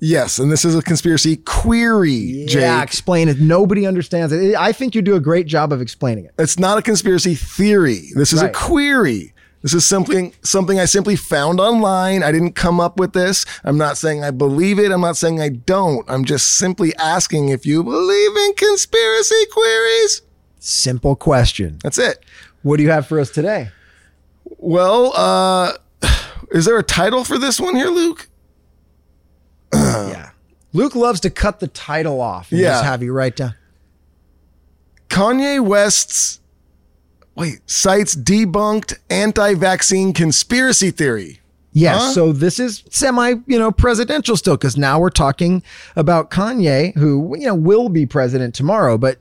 Speaker 1: Yes, and this is a conspiracy query, Jake.
Speaker 2: Yeah, explain it. Nobody understands it. I think you do a great job of explaining it.
Speaker 1: It's not a conspiracy theory. This is
Speaker 2: Right.
Speaker 1: a query. This is something something I simply found online. I didn't come up with this. I'm not saying I believe it. I'm not saying I don't. I'm just simply asking if you believe in conspiracy queries.
Speaker 2: Simple question.
Speaker 1: That's it.
Speaker 2: What do you have for us today?
Speaker 1: Well, uh is there a title for this one here, Luke? (clears throat)
Speaker 2: yeah. Luke loves to cut the title off and
Speaker 1: Yeah.
Speaker 2: just have you write down.
Speaker 1: Kanye West's wait, cites debunked anti-vaccine conspiracy theory.
Speaker 2: Yes.
Speaker 1: Huh?
Speaker 2: So this is semi, you know, presidential still because now we're talking about Kanye, who you know will be president tomorrow. But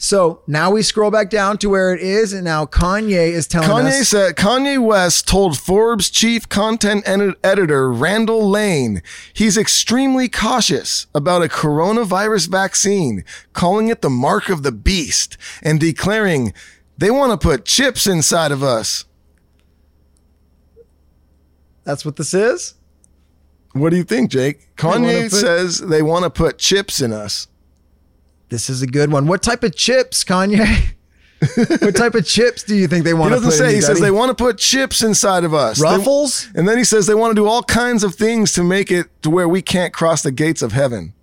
Speaker 2: so now we scroll back down to where it is, and now Kanye is telling
Speaker 1: Kanye
Speaker 2: us.
Speaker 1: said Kanye West told Forbes chief content ed- editor Randall Lane he's extremely cautious about a coronavirus vaccine, calling it the mark of the beast and declaring they want to put chips inside of us.
Speaker 2: That's what this is.
Speaker 1: What do you think, Jake? Kanye
Speaker 2: put-
Speaker 1: says they want to put chips in us.
Speaker 2: This is a good one. What type of chips, Kanye? (laughs) what type of chips do you think they want to
Speaker 1: doesn't say. He says they want to put chips inside of us. They-
Speaker 2: Ruffles?
Speaker 1: and then he says they want to do all kinds of things to make it to where we can't cross the gates of heaven.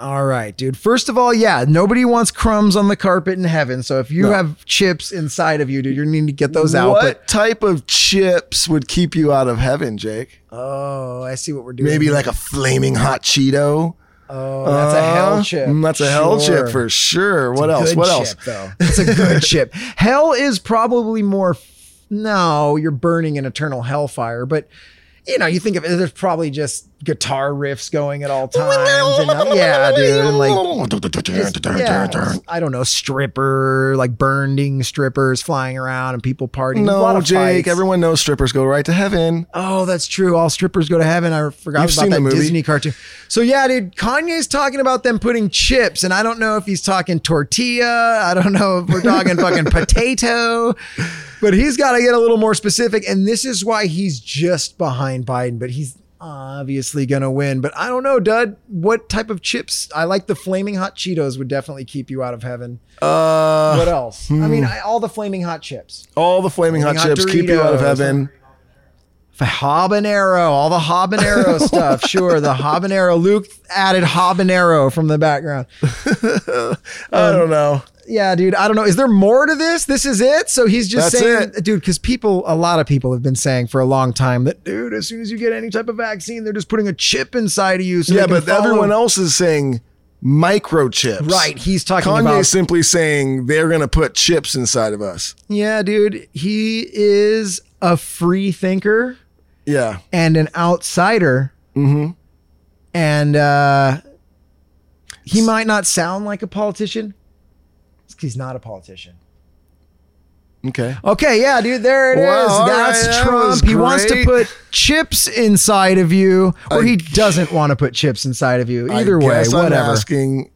Speaker 2: All right, dude. First of all, yeah, nobody wants crumbs on the carpet in heaven. So if you
Speaker 1: No.
Speaker 2: have chips inside of you, dude, you need to get those out.
Speaker 1: What
Speaker 2: But
Speaker 1: type of chips would keep you out of heaven, Jake?
Speaker 2: oh, I see what we're doing.
Speaker 1: Maybe like a flaming hot Cheeto.
Speaker 2: Oh, that's a hell
Speaker 1: Uh,
Speaker 2: chip.
Speaker 1: mm, That's a hell
Speaker 2: Sure.
Speaker 1: chip for sure. What else?
Speaker 2: good
Speaker 1: What
Speaker 2: chip,
Speaker 1: else?
Speaker 2: Though it's a good (laughs) chip. Hell is probably more. f- No, you're burning an eternal hellfire, but. You know, you think of it, there's probably just guitar riffs going at all times. And, uh, yeah, dude. And like, just- yeah, I don't know, stripper, like burning strippers flying around and people partying.
Speaker 1: No, Jake.
Speaker 2: fights.
Speaker 1: Everyone knows strippers go right to heaven.
Speaker 2: Oh, that's true. All strippers go to heaven. I forgot
Speaker 1: You've
Speaker 2: about
Speaker 1: seen
Speaker 2: that
Speaker 1: the movie.
Speaker 2: Disney cartoon. So yeah, dude, Kanye's talking about them putting chips, and I don't know if he's talking tortilla. I don't know if we're talking fucking (laughs) potato, but he's got to get a little more specific. And this is why he's just behind Biden. But he's obviously gonna win. But I don't know, Dud. What type of chips? I like the flaming hot Cheetos would definitely keep you out of heaven.
Speaker 1: Uh,
Speaker 2: What else? I mean, I, all the flaming hot chips.
Speaker 1: all the flaming hot,
Speaker 2: Flaming hot
Speaker 1: chips keep you out of heaven.
Speaker 2: Habanero, all the habanero (laughs) stuff. Sure, the habanero. Luke added habanero from the background. (laughs)
Speaker 1: I don't know.
Speaker 2: Yeah, dude. I don't know. Is there more to this? This is it. So he's just
Speaker 1: That's
Speaker 2: saying,
Speaker 1: it.
Speaker 2: dude, because people, a lot of people have been saying for a long time that, dude, as soon as you get any type of vaccine, they're just putting a chip inside of you. So
Speaker 1: yeah, but
Speaker 2: follow-
Speaker 1: everyone else is saying microchips.
Speaker 2: Right. He's talking
Speaker 1: Kanye
Speaker 2: about.
Speaker 1: is simply saying they're going to put chips inside of us.
Speaker 2: yeah, dude. He is a free thinker
Speaker 1: Yeah.
Speaker 2: and an outsider. Mm-hmm. And uh, he might not sound like a politician. He's not a politician.
Speaker 1: Okay.
Speaker 2: Okay, yeah, dude, there it is.
Speaker 1: Wow, all
Speaker 2: That's
Speaker 1: right, that
Speaker 2: Trump. He wants to put chips inside of you, or
Speaker 1: I-
Speaker 2: he doesn't want to put chips inside of you.
Speaker 1: I
Speaker 2: Either way,
Speaker 1: guess I'm
Speaker 2: whatever.
Speaker 1: asking,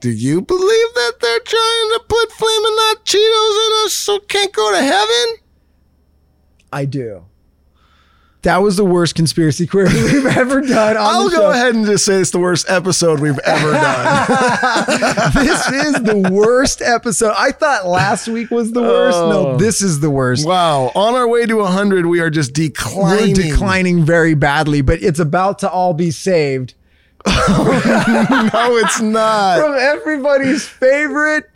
Speaker 1: do you believe that they're trying to put flaming hot Cheetos in us so can't go to heaven?
Speaker 2: I do. That was the worst conspiracy query (laughs) we've ever done on
Speaker 1: I'll go
Speaker 2: show.
Speaker 1: ahead and just say it's the worst episode we've ever (laughs) done. (laughs)
Speaker 2: This is the worst episode. I thought last week was the worst. No,
Speaker 1: Oh.
Speaker 2: this is the worst.
Speaker 1: wow. On our way to 100, we are just declining.
Speaker 2: We're
Speaker 1: declining
Speaker 2: very badly, but it's about to all be saved. (laughs)
Speaker 1: no, it's not.
Speaker 2: from everybody's favorite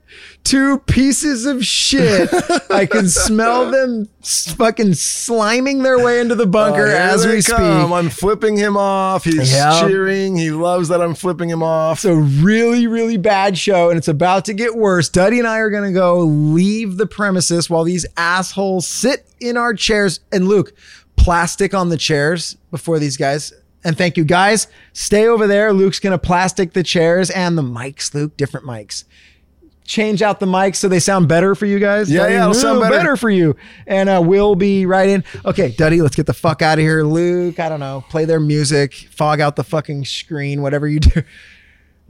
Speaker 2: two pieces of shit. I can smell (laughs) them fucking sliming their way into the bunker
Speaker 1: Oh,
Speaker 2: as we
Speaker 1: come.
Speaker 2: speak.
Speaker 1: I'm flipping him off. He's
Speaker 2: Yeah.
Speaker 1: cheering. He loves that I'm flipping him off.
Speaker 2: It's a really, really bad show, and it's about to get worse. Duddy and I are gonna go leave the premises while these assholes sit in our chairs. And Luke, plastic on the chairs before these guys. And thank you, guys. Stay over there. Luke's gonna plastic the chairs and the mics. Luke, different mics. Change out the mics so they sound better for you guys.
Speaker 1: Yeah,
Speaker 2: Duddy?
Speaker 1: yeah, it'll sound
Speaker 2: Ooh,
Speaker 1: better.
Speaker 2: for you. And uh, we'll be right in. Okay, Duddy, let's get the fuck out of here. Luke, I don't know. Play their music, fog out the fucking screen, whatever you do. (laughs)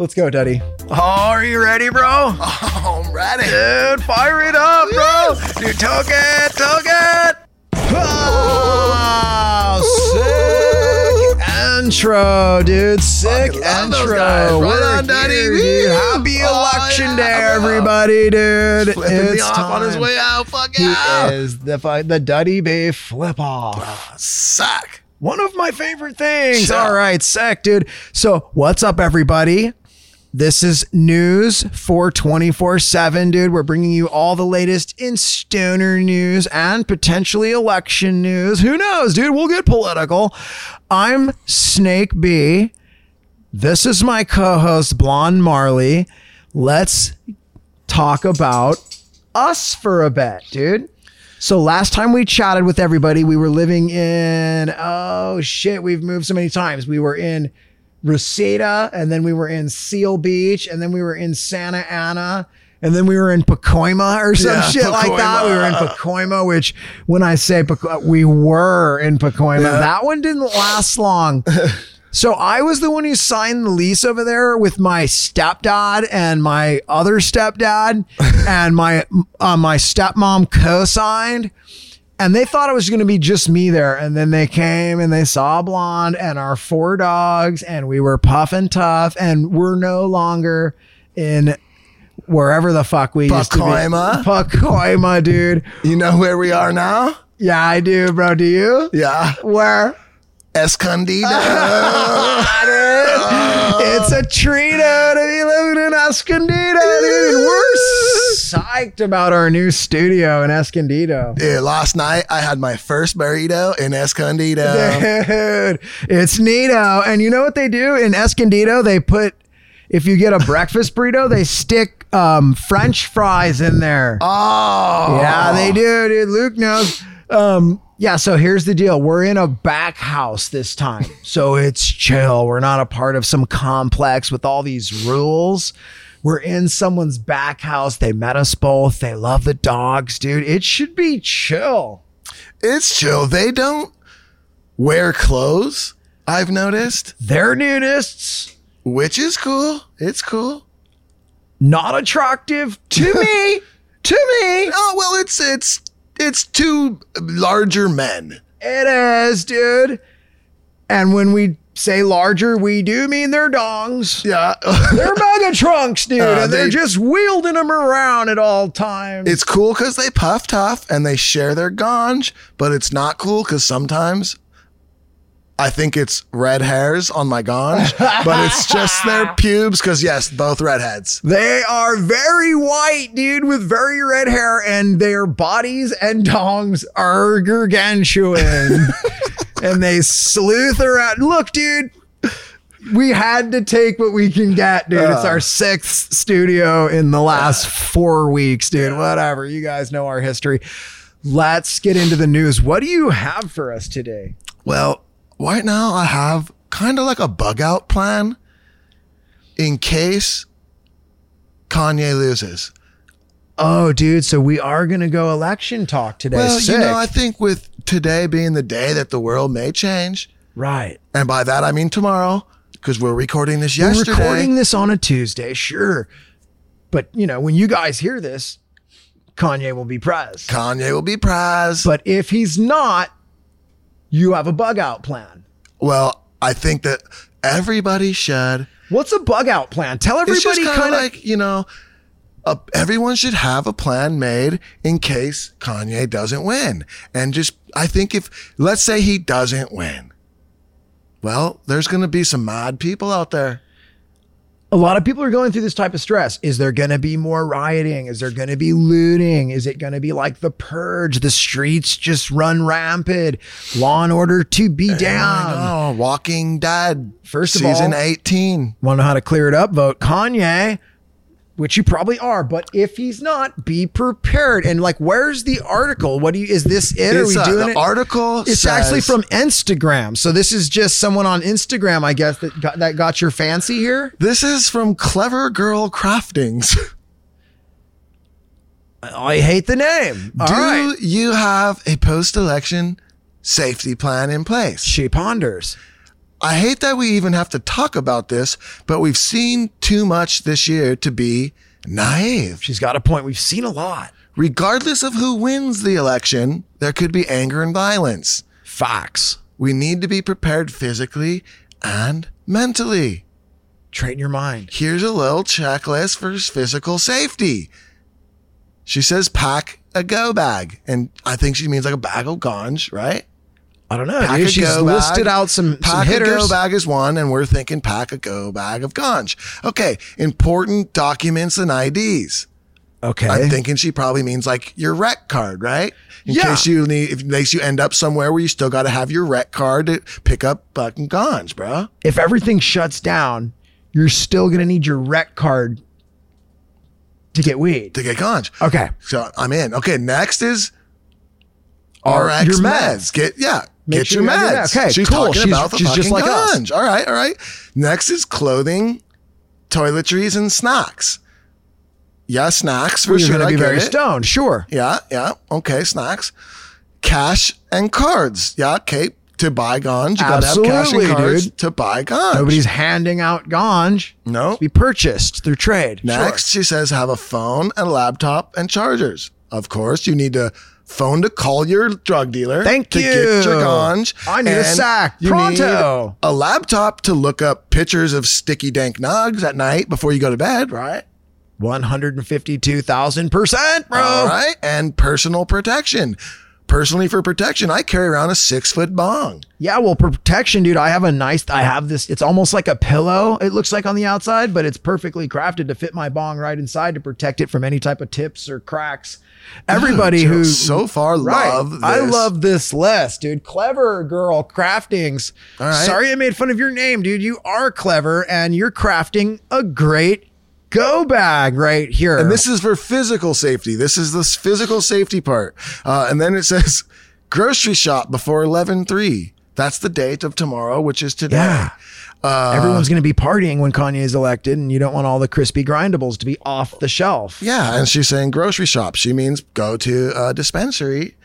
Speaker 2: Let's go, Duddy. Oh, are you ready, bro?
Speaker 1: Oh, (laughs) I'm ready.
Speaker 2: Dude, fire it up, bro. Dude, took it, took it. Oh, sick intro, dude. Sick
Speaker 1: Fucking love those
Speaker 2: intro.
Speaker 1: Right
Speaker 2: We're
Speaker 1: on,
Speaker 2: here, dude. Happy
Speaker 1: Oh,
Speaker 2: election
Speaker 1: yeah.
Speaker 2: day, everybody, dude.
Speaker 1: Flipping
Speaker 2: it's
Speaker 1: off on his
Speaker 2: time.
Speaker 1: way out. Fuck
Speaker 2: He
Speaker 1: yeah.
Speaker 2: is the the Duddy Bay flip off.
Speaker 1: Ah, suck.
Speaker 2: One of my favorite things.
Speaker 1: Sure.
Speaker 2: All right, sick, dude. So, what's up, everybody? This is news for 24 7, dude. We're bringing you all the latest in stoner news and potentially election news. Who knows, dude? We'll get political. I'm Snake B. This is my co host, Blonde Marley. Let's talk about us for a bit, dude. So last time we chatted with everybody, we were living in oh shit, we've moved so many times. We were in Reseda, and then we were in Seal Beach, and then we were in Santa Ana, and then we were in Pacoima or some
Speaker 1: Yeah,
Speaker 2: shit like that. We were in
Speaker 1: Pacoima.
Speaker 2: Pacoima, which when I say Paco- we were in Pacoima, that one didn't last long. (laughs) So I was the one who signed the lease over there with my stepdad and my other stepdad (laughs) and my uh, my stepmom co-signed. And they thought it was going to be just me there. And then they came and they saw Blonde and our four dogs, and we were puff and tough. And we're no longer in wherever the fuck we used to be.
Speaker 1: Pacoima?
Speaker 2: Pacoima, dude.
Speaker 1: You know where we are now?
Speaker 2: Yeah, I do, bro. Do you?
Speaker 1: Yeah.
Speaker 2: Where?
Speaker 1: Escondido. (laughs)
Speaker 2: it's a treat to be living in Escondido, dude. We're psyched about our new studio in Escondido.
Speaker 1: Dude, last night I had my first burrito in Escondido.
Speaker 2: Dude, it's neato. And you know what they do in Escondido? They put, if you get a breakfast burrito, they stick um, French fries in there.
Speaker 1: Oh.
Speaker 2: Yeah, they do, dude. Luke knows. Um, yeah, so here's the deal. We're in a back house this time. So it's chill. We're not a part of some complex with all these rules. We're in someone's back house. They met us both. They love the dogs, dude. It should be chill.
Speaker 1: It's chill. They don't wear clothes, I've noticed,
Speaker 2: They're nudists,
Speaker 1: which is cool. It's cool.
Speaker 2: not attractive to (laughs) me. to me.
Speaker 1: Oh, well, it's it's it's two larger men.
Speaker 2: It is, dude. And when we say larger, we do mean they're dongs.
Speaker 1: Yeah. (laughs) (laughs)
Speaker 2: They're mega trunks, dude,
Speaker 1: Uh,
Speaker 2: and they're just wielding them around at all times.
Speaker 1: it's cool because they puff tough and they share their ganj, but it's not cool because sometimes I think it's red hairs on my ganj, but it's just their (laughs) pubes because, yes, both redheads.
Speaker 2: They are very white, dude, with very red hair, and their bodies and dongs are gargantuan. And they sleuth around. Look, dude, we had to take what we can get, dude. it's uh. our sixth studio in the last four weeks, dude. Whatever. You guys know our history. Let's get into the news. What do you have for us today?
Speaker 1: Well, right now I have kind of like a bug out plan in case Kanye loses.
Speaker 2: Oh, dude. So we are going to go election talk today.
Speaker 1: Well,
Speaker 2: Sick.
Speaker 1: you know, I think with today being the day that the world may change,
Speaker 2: right.
Speaker 1: and by that I mean tomorrow, because we're recording this
Speaker 2: We're
Speaker 1: yesterday.
Speaker 2: recording this on a Tuesday, sure. But, you know, when you guys hear this, Kanye will be prez.
Speaker 1: Kanye will be prize.
Speaker 2: But if he's not, you have a bug out plan.
Speaker 1: well, I think that everybody should.
Speaker 2: What's a bug out plan? Tell everybody
Speaker 1: kind of like you know, uh, everyone should have a plan made in case Kanye doesn't win. And just, I think if let's say he doesn't win, well, there's going to be some mad people out there.
Speaker 2: a lot of people are going through this type of stress. Is there going to be more rioting? Is there going to be looting? Is it going to be like the purge? The streets just run rampant. Law and order to be down.
Speaker 1: Oh, Walking Dead.
Speaker 2: First of
Speaker 1: season
Speaker 2: all-
Speaker 1: 18.
Speaker 2: Want to know how to clear it up? Vote Kanye, which you probably are. But if he's not, be prepared. And like, where's the article? What do you? Is this it? Are
Speaker 1: It's,
Speaker 2: we
Speaker 1: uh,
Speaker 2: doing
Speaker 1: the
Speaker 2: it?
Speaker 1: article
Speaker 2: It's
Speaker 1: says-
Speaker 2: actually from Instagram. So this is just someone on Instagram, I guess, that got that got your fancy here.
Speaker 1: This is from Clever Girl Craftings. (laughs)
Speaker 2: I hate the name. All
Speaker 1: Do
Speaker 2: right.
Speaker 1: you have a post election safety plan in place?
Speaker 2: She ponders.
Speaker 1: I hate that we even have to talk about this, but we've seen too much this year to be naive.
Speaker 2: She's got a point. We've seen a lot.
Speaker 1: Regardless of who wins the election, there could be anger and violence.
Speaker 2: Facts.
Speaker 1: We need to be prepared physically and mentally.
Speaker 2: Train your mind.
Speaker 1: Here's a little checklist for physical safety. She says pack a go bag, and I think she means like a bag of ganj, right?
Speaker 2: I don't know.
Speaker 1: Pack
Speaker 2: dude. She's listed
Speaker 1: bag.
Speaker 2: out some, some
Speaker 1: pack a go bag is one, and we're thinking pack a go bag of ganj. Okay, important documents and IDs.
Speaker 2: Okay.
Speaker 1: I'm thinking she probably means like your rec card, right? In
Speaker 2: Yeah.
Speaker 1: case you need, if in case you end up somewhere where you still got to have your rec card to pick up fucking ganj, bro.
Speaker 2: if everything shuts down, you're still gonna need your rec card to get weed.
Speaker 1: To get ganj.
Speaker 2: Okay.
Speaker 1: So I'm in. Okay, next is RX
Speaker 2: your
Speaker 1: meds.
Speaker 2: meds.
Speaker 1: Get yeah,
Speaker 2: Make
Speaker 1: get
Speaker 2: sure
Speaker 1: your
Speaker 2: you your
Speaker 1: meds.
Speaker 2: Okay,
Speaker 1: she's
Speaker 2: cool.
Speaker 1: talking
Speaker 2: She's-
Speaker 1: about the
Speaker 2: she's just
Speaker 1: fucking
Speaker 2: like us.
Speaker 1: All right, all right. Next is clothing, toiletries, and snacks. Yeah, snacks for
Speaker 2: Well, you're
Speaker 1: sure.
Speaker 2: gonna
Speaker 1: I
Speaker 2: be very
Speaker 1: it.
Speaker 2: stoned. Sure.
Speaker 1: Yeah, yeah. Okay, snacks. Cash and cards. Yeah, okay. To buy ganj, you gotta have cash and cards
Speaker 2: dude.
Speaker 1: to buy ganj.
Speaker 2: Nobody's handing out ganj.
Speaker 1: no.
Speaker 2: Be purchased through trade.
Speaker 1: Next, she says have a phone, and a laptop, and chargers. Of course, you need a phone to call your drug dealer.
Speaker 2: Thank
Speaker 1: to
Speaker 2: you.
Speaker 1: get your ganj.
Speaker 2: I need a sack.
Speaker 1: You
Speaker 2: Pronto.
Speaker 1: need a laptop to look up pictures of sticky dank nugs at night before you go to bed, right?
Speaker 2: One hundred and fifty-two thousand percent, bro.
Speaker 1: All right. And personal protection. Personally, for protection, I carry around a six foot bong.
Speaker 2: Yeah, well, protection, dude. I have a nice. I have this. It's almost like a pillow. It looks like on the outside, but it's perfectly crafted to fit my bong right inside to protect it from any type of tips or cracks. Everybody
Speaker 1: Dude,
Speaker 2: who
Speaker 1: so far
Speaker 2: Right.
Speaker 1: love
Speaker 2: I love this list, dude. Clever girl craftings.
Speaker 1: Right.
Speaker 2: Sorry I made fun of your name, dude. You are clever and you're crafting a great go bag right here.
Speaker 1: And this is for physical safety. This is this physical safety part. Uh, and then it says (laughs) grocery shop before 11 That's the date of tomorrow, which is today.
Speaker 2: Yeah.
Speaker 1: Uh,
Speaker 2: Everyone's going to be partying when Kanye is elected, and you don't want all the crispy grindables to be off the shelf.
Speaker 1: Yeah. And she's saying grocery shop. She means go to a dispensary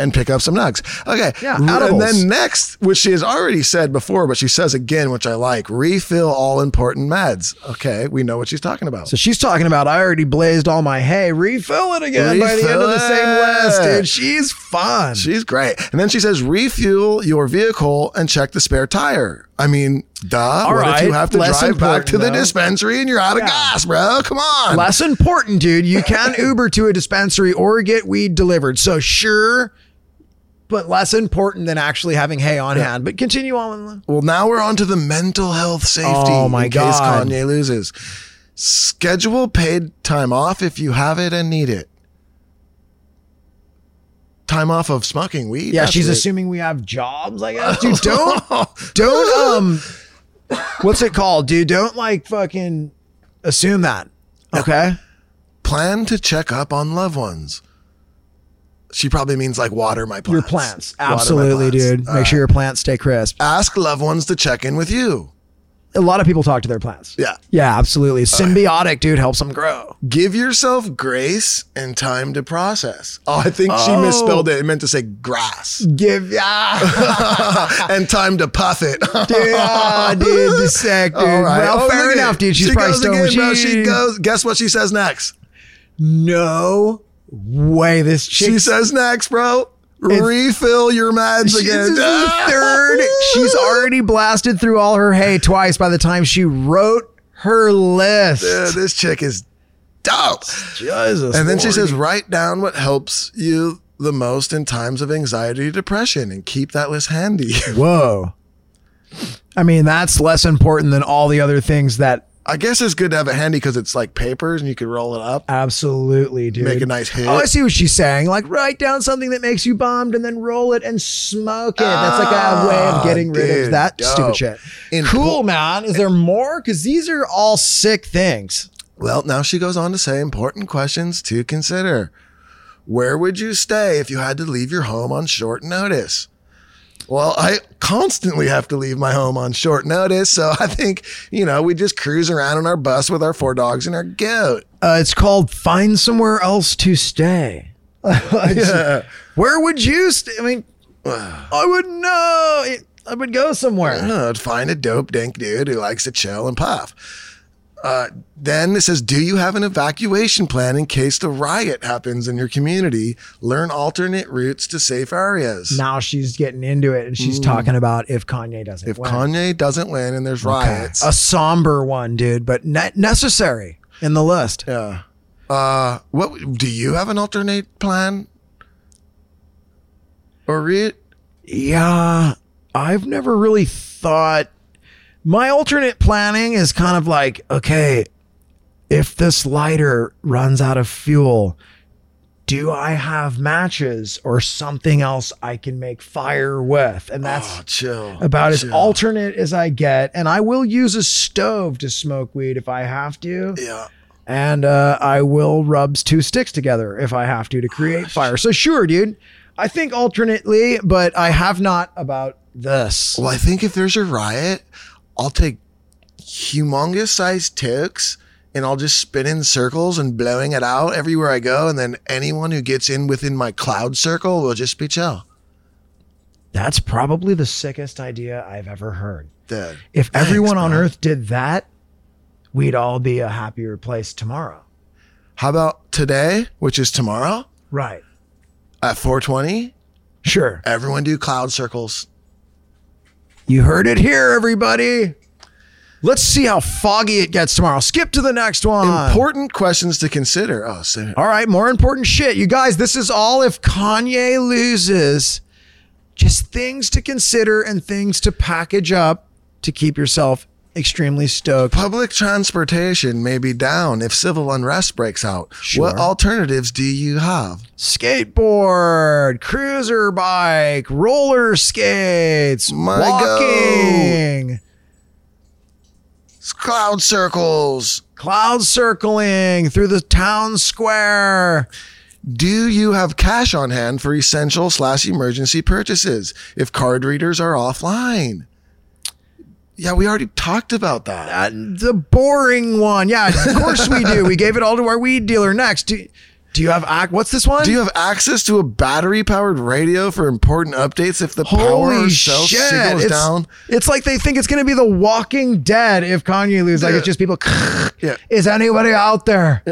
Speaker 1: and pick up some nugs. Okay.
Speaker 2: Yeah,
Speaker 1: And then next, which she has already said before, but she says again, which I like, refill all important meds. Okay. We know what she's talking about.
Speaker 2: So she's talking about I already blazed all my hay. Refill it again by the end
Speaker 1: Refill
Speaker 2: of the same
Speaker 1: it.
Speaker 2: list, dude. She's fun.
Speaker 1: She's great. And then she says, refuel your vehicle and check the spare tire. I mean, duh.
Speaker 2: All
Speaker 1: what if you have to
Speaker 2: less
Speaker 1: drive back to the
Speaker 2: though.
Speaker 1: dispensary and you're out of gas, bro? Come on.
Speaker 2: Less important, dude. You can (laughs) Uber to a dispensary or get weed delivered. So sure, but less important than actually having hay on hand. But continue on. with the-
Speaker 1: Well, now we're on to the mental health safety.
Speaker 2: Oh, my
Speaker 1: in case
Speaker 2: God.
Speaker 1: Kanye loses. Schedule paid time off if you have it and need it. Time off of smoking weed.
Speaker 2: Yeah, she's
Speaker 1: it.
Speaker 2: assuming we have jobs. I guess, dude. (laughs) Don't don't um, what's it called, dude? Don't like fucking assume that. Okay.
Speaker 1: Plan to check up on loved ones. She probably means like water my plants.
Speaker 2: Your plants,
Speaker 1: Water
Speaker 2: absolutely,
Speaker 1: plants.
Speaker 2: dude. Make sure your plants stay crisp.
Speaker 1: Ask loved ones to check in with you.
Speaker 2: A lot of people talk to their plants.
Speaker 1: Yeah.
Speaker 2: Yeah, absolutely. Symbiotic, dude, helps them grow.
Speaker 1: Give yourself grace and time to process. Oh, I think she
Speaker 2: Oh.
Speaker 1: misspelled it. It meant to say grass.
Speaker 2: Give yeah, (laughs)
Speaker 1: and time to puff it.
Speaker 2: dude, ah, dude, the sick, dude.
Speaker 1: All right.
Speaker 2: Well,
Speaker 1: Oh,
Speaker 2: fair enough, dude. She's
Speaker 1: she
Speaker 2: probably
Speaker 1: goes again, bro.
Speaker 2: she-
Speaker 1: She goes. Guess what she says next?
Speaker 2: No way. This chick.
Speaker 1: She says next, bro. Refill your meds
Speaker 2: She's
Speaker 1: again.
Speaker 2: the (laughs) third. She's already blasted through all her hay twice by the time she wrote her list.
Speaker 1: Dude, this chick is dope.
Speaker 2: Jesus.
Speaker 1: And then she says, write down what helps you the most in times of anxiety, depression, and keep that list handy. (laughs)
Speaker 2: Whoa. I mean, that's less important than all the other things that
Speaker 1: I guess it's good to have it handy because it's like papers and you can roll it up.
Speaker 2: absolutely, dude.
Speaker 1: Make a nice hit.
Speaker 2: Oh, I see what she's saying. Like, write down something that makes you bombed and then roll it and smoke it. That's like a way of getting rid of
Speaker 1: Ah,
Speaker 2: that
Speaker 1: dope.
Speaker 2: stupid shit.
Speaker 1: In-
Speaker 2: cool, man. Is there more? Because these are all sick things.
Speaker 1: Well, now she goes on to say important questions to consider. Where would you stay if you had to leave your home on short notice? Well, I constantly have to leave my home on short notice. So I think, you know, we just cruise around on our bus with our four dogs and our goat.
Speaker 2: Uh, it's called Find Somewhere Else to Stay. (laughs) (laughs)
Speaker 1: Yeah.
Speaker 2: Where would you stay? I mean, (sighs) I wouldn't know. I would go somewhere.
Speaker 1: Uh, find a dope dink dude who likes to chill and puff. Uh, then it says, Do you have an evacuation plan in case the riot happens in your community? Learn alternate routes to safe areas.
Speaker 2: Now she's getting into it and she's talking about if Kanye doesn't
Speaker 1: If
Speaker 2: win.
Speaker 1: Kanye doesn't win and there's riots,
Speaker 2: A somber one, dude, but ne- necessary in the list.
Speaker 1: yeah. Uh, what do you have an alternate plan? Or read?
Speaker 2: Yeah, I've never really thought. My alternate planning is kind of like, okay, if this lighter runs out of fuel, do I have matches or something else I can make fire with? And that's
Speaker 1: Oh, chill.
Speaker 2: about as alternate as I get. And I will use a stove to smoke weed if I have to.
Speaker 1: Yeah.
Speaker 2: And uh, I will rub two sticks together if I have to to create fire. So sure, dude. I think alternately, but I have not about this.
Speaker 1: Well, I think if there's a riot, I'll take humongous sized tokes and I'll just spin in circles and blowing it out everywhere I go. And then anyone who gets in within my cloud circle will just be chill.
Speaker 2: That's probably the sickest idea I've ever heard.
Speaker 1: Dead.
Speaker 2: If
Speaker 1: Thanks,
Speaker 2: everyone on
Speaker 1: bro.
Speaker 2: earth did that, we'd all be a happier place tomorrow.
Speaker 1: How about today, which is tomorrow
Speaker 2: Right.
Speaker 1: at 420?
Speaker 2: Sure.
Speaker 1: Everyone do cloud circles.
Speaker 2: You heard it here, everybody. Let's see how foggy it gets tomorrow. Skip to the next one.
Speaker 1: Important questions to consider. Oh, so
Speaker 2: All right, more important shit. You guys, this is all if Kanye loses. Just things to consider and things to package up to keep yourself extremely stoked.
Speaker 1: public transportation may be down if civil unrest breaks out.
Speaker 2: Sure.
Speaker 1: What alternatives do you have?
Speaker 2: Skateboard, cruiser bike, roller skates,
Speaker 1: My
Speaker 2: walking,
Speaker 1: Cloud circles.
Speaker 2: cloud circling through the town square.
Speaker 1: Do you have cash on hand for essential slash emergency purchases if card readers are offline? Yeah, we already talked about that.
Speaker 2: Uh, the boring one. Yeah, of course we do. We gave it all to our weed dealer next. Do- Do you have ac- what's this one?
Speaker 1: Do you have access to a battery powered radio for important updates if the power
Speaker 2: Holy
Speaker 1: or cell
Speaker 2: shit!
Speaker 1: signal is
Speaker 2: It's,
Speaker 1: down?
Speaker 2: it's like they think it's going to be The Walking Dead if Kanye loses. Like it's just people. (laughs)
Speaker 1: Yeah.
Speaker 2: Is anybody out there?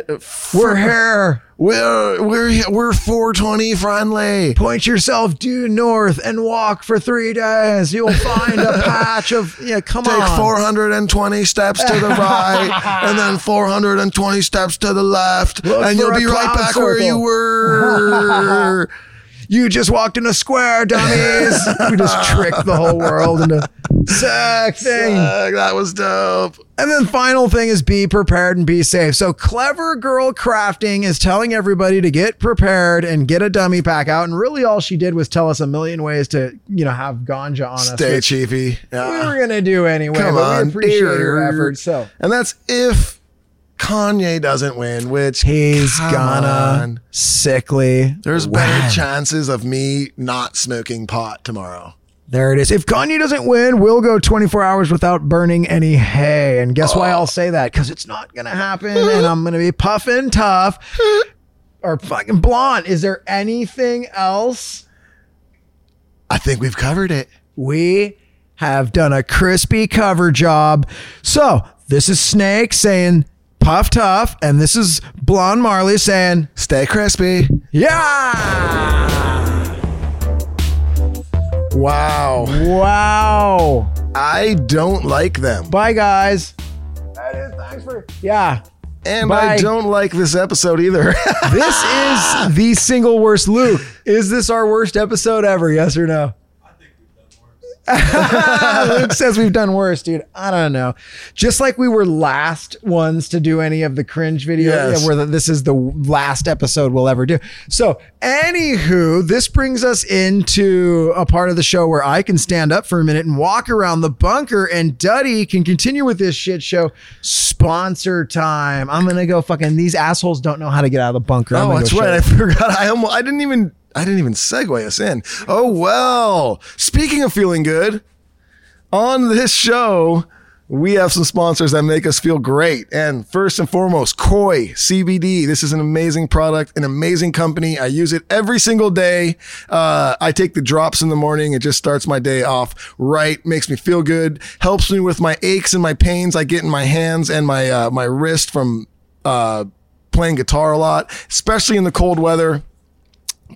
Speaker 2: We're here.
Speaker 1: We're we're we're 420 friendly.
Speaker 2: Point yourself due north and walk for three days. You'll find a (laughs) patch of yeah. Come on.
Speaker 1: Take 420 steps to the right and then 420 steps to the left,
Speaker 2: Look
Speaker 1: and you'll be right back where you were. (laughs)
Speaker 2: You just walked in a square, dummies. we just (laughs) tricked the whole world into sick thing.
Speaker 1: Fuck, that was dope.
Speaker 2: And then final thing is be prepared and be safe. So clever girl crafting is telling everybody to get prepared and get a dummy pack out. And really all she did was tell us a million ways to, you know, have ganja on us.
Speaker 1: Stay
Speaker 2: which
Speaker 1: chiefy.
Speaker 2: We
Speaker 1: Yeah.
Speaker 2: were gonna do anyway,
Speaker 1: Come
Speaker 2: but
Speaker 1: on.
Speaker 2: we appreciate your effort. So
Speaker 1: And that's if Kanye doesn't win, which
Speaker 2: he's gonna
Speaker 1: on.
Speaker 2: sickly.
Speaker 1: There's
Speaker 2: win.
Speaker 1: better chances of me not smoking pot tomorrow.
Speaker 2: There it is. If Kanye doesn't win, we'll go 24 hours without burning any hay. And guess why I'll say that? Because it's not to happen. and I'm to be puffing tough or fucking blonde. Is there anything else?
Speaker 1: I think we've covered it.
Speaker 2: We have done a crispy cover job. So this is Snake saying puff tough. And this is Blonde Marley saying,
Speaker 1: Stay crispy.
Speaker 2: yeah.
Speaker 1: Wow.
Speaker 2: Wow.
Speaker 1: I don't like them.
Speaker 2: Bye, guys. That is, thanks for, yeah.
Speaker 1: And
Speaker 2: Bye.
Speaker 1: I don't like this episode either. (laughs)
Speaker 2: This is the single worst Luke. Is this our worst episode ever? Yes or no? (laughs) Luke says we've done worse, dude. I don't know. Just like we were last ones to do any of the cringe videos,
Speaker 1: Yes.
Speaker 2: where the- this is the last episode we'll ever do. So, anywho, this brings us into a part of the show where I can stand up for a minute and walk around the bunker, and Duddy can continue with this shit show. Sponsor time. I'm gonna go fucking. These assholes don't know how to get out of the bunker.
Speaker 1: Oh, that's right. I forgot. I almost, I didn't even I didn't even segue us in. Oh well. Speaking of feeling good, on this show, we have some sponsors that make us feel great. And first and foremost, Koi CBD. This is an amazing product, an amazing company. I use it every single day. Uh, I take the drops in the morning. It just starts my day off right, makes me feel good, helps me with my aches and my pains I get in my hands and my uh, my wrist from uh, playing guitar a lot, especially in the cold weather.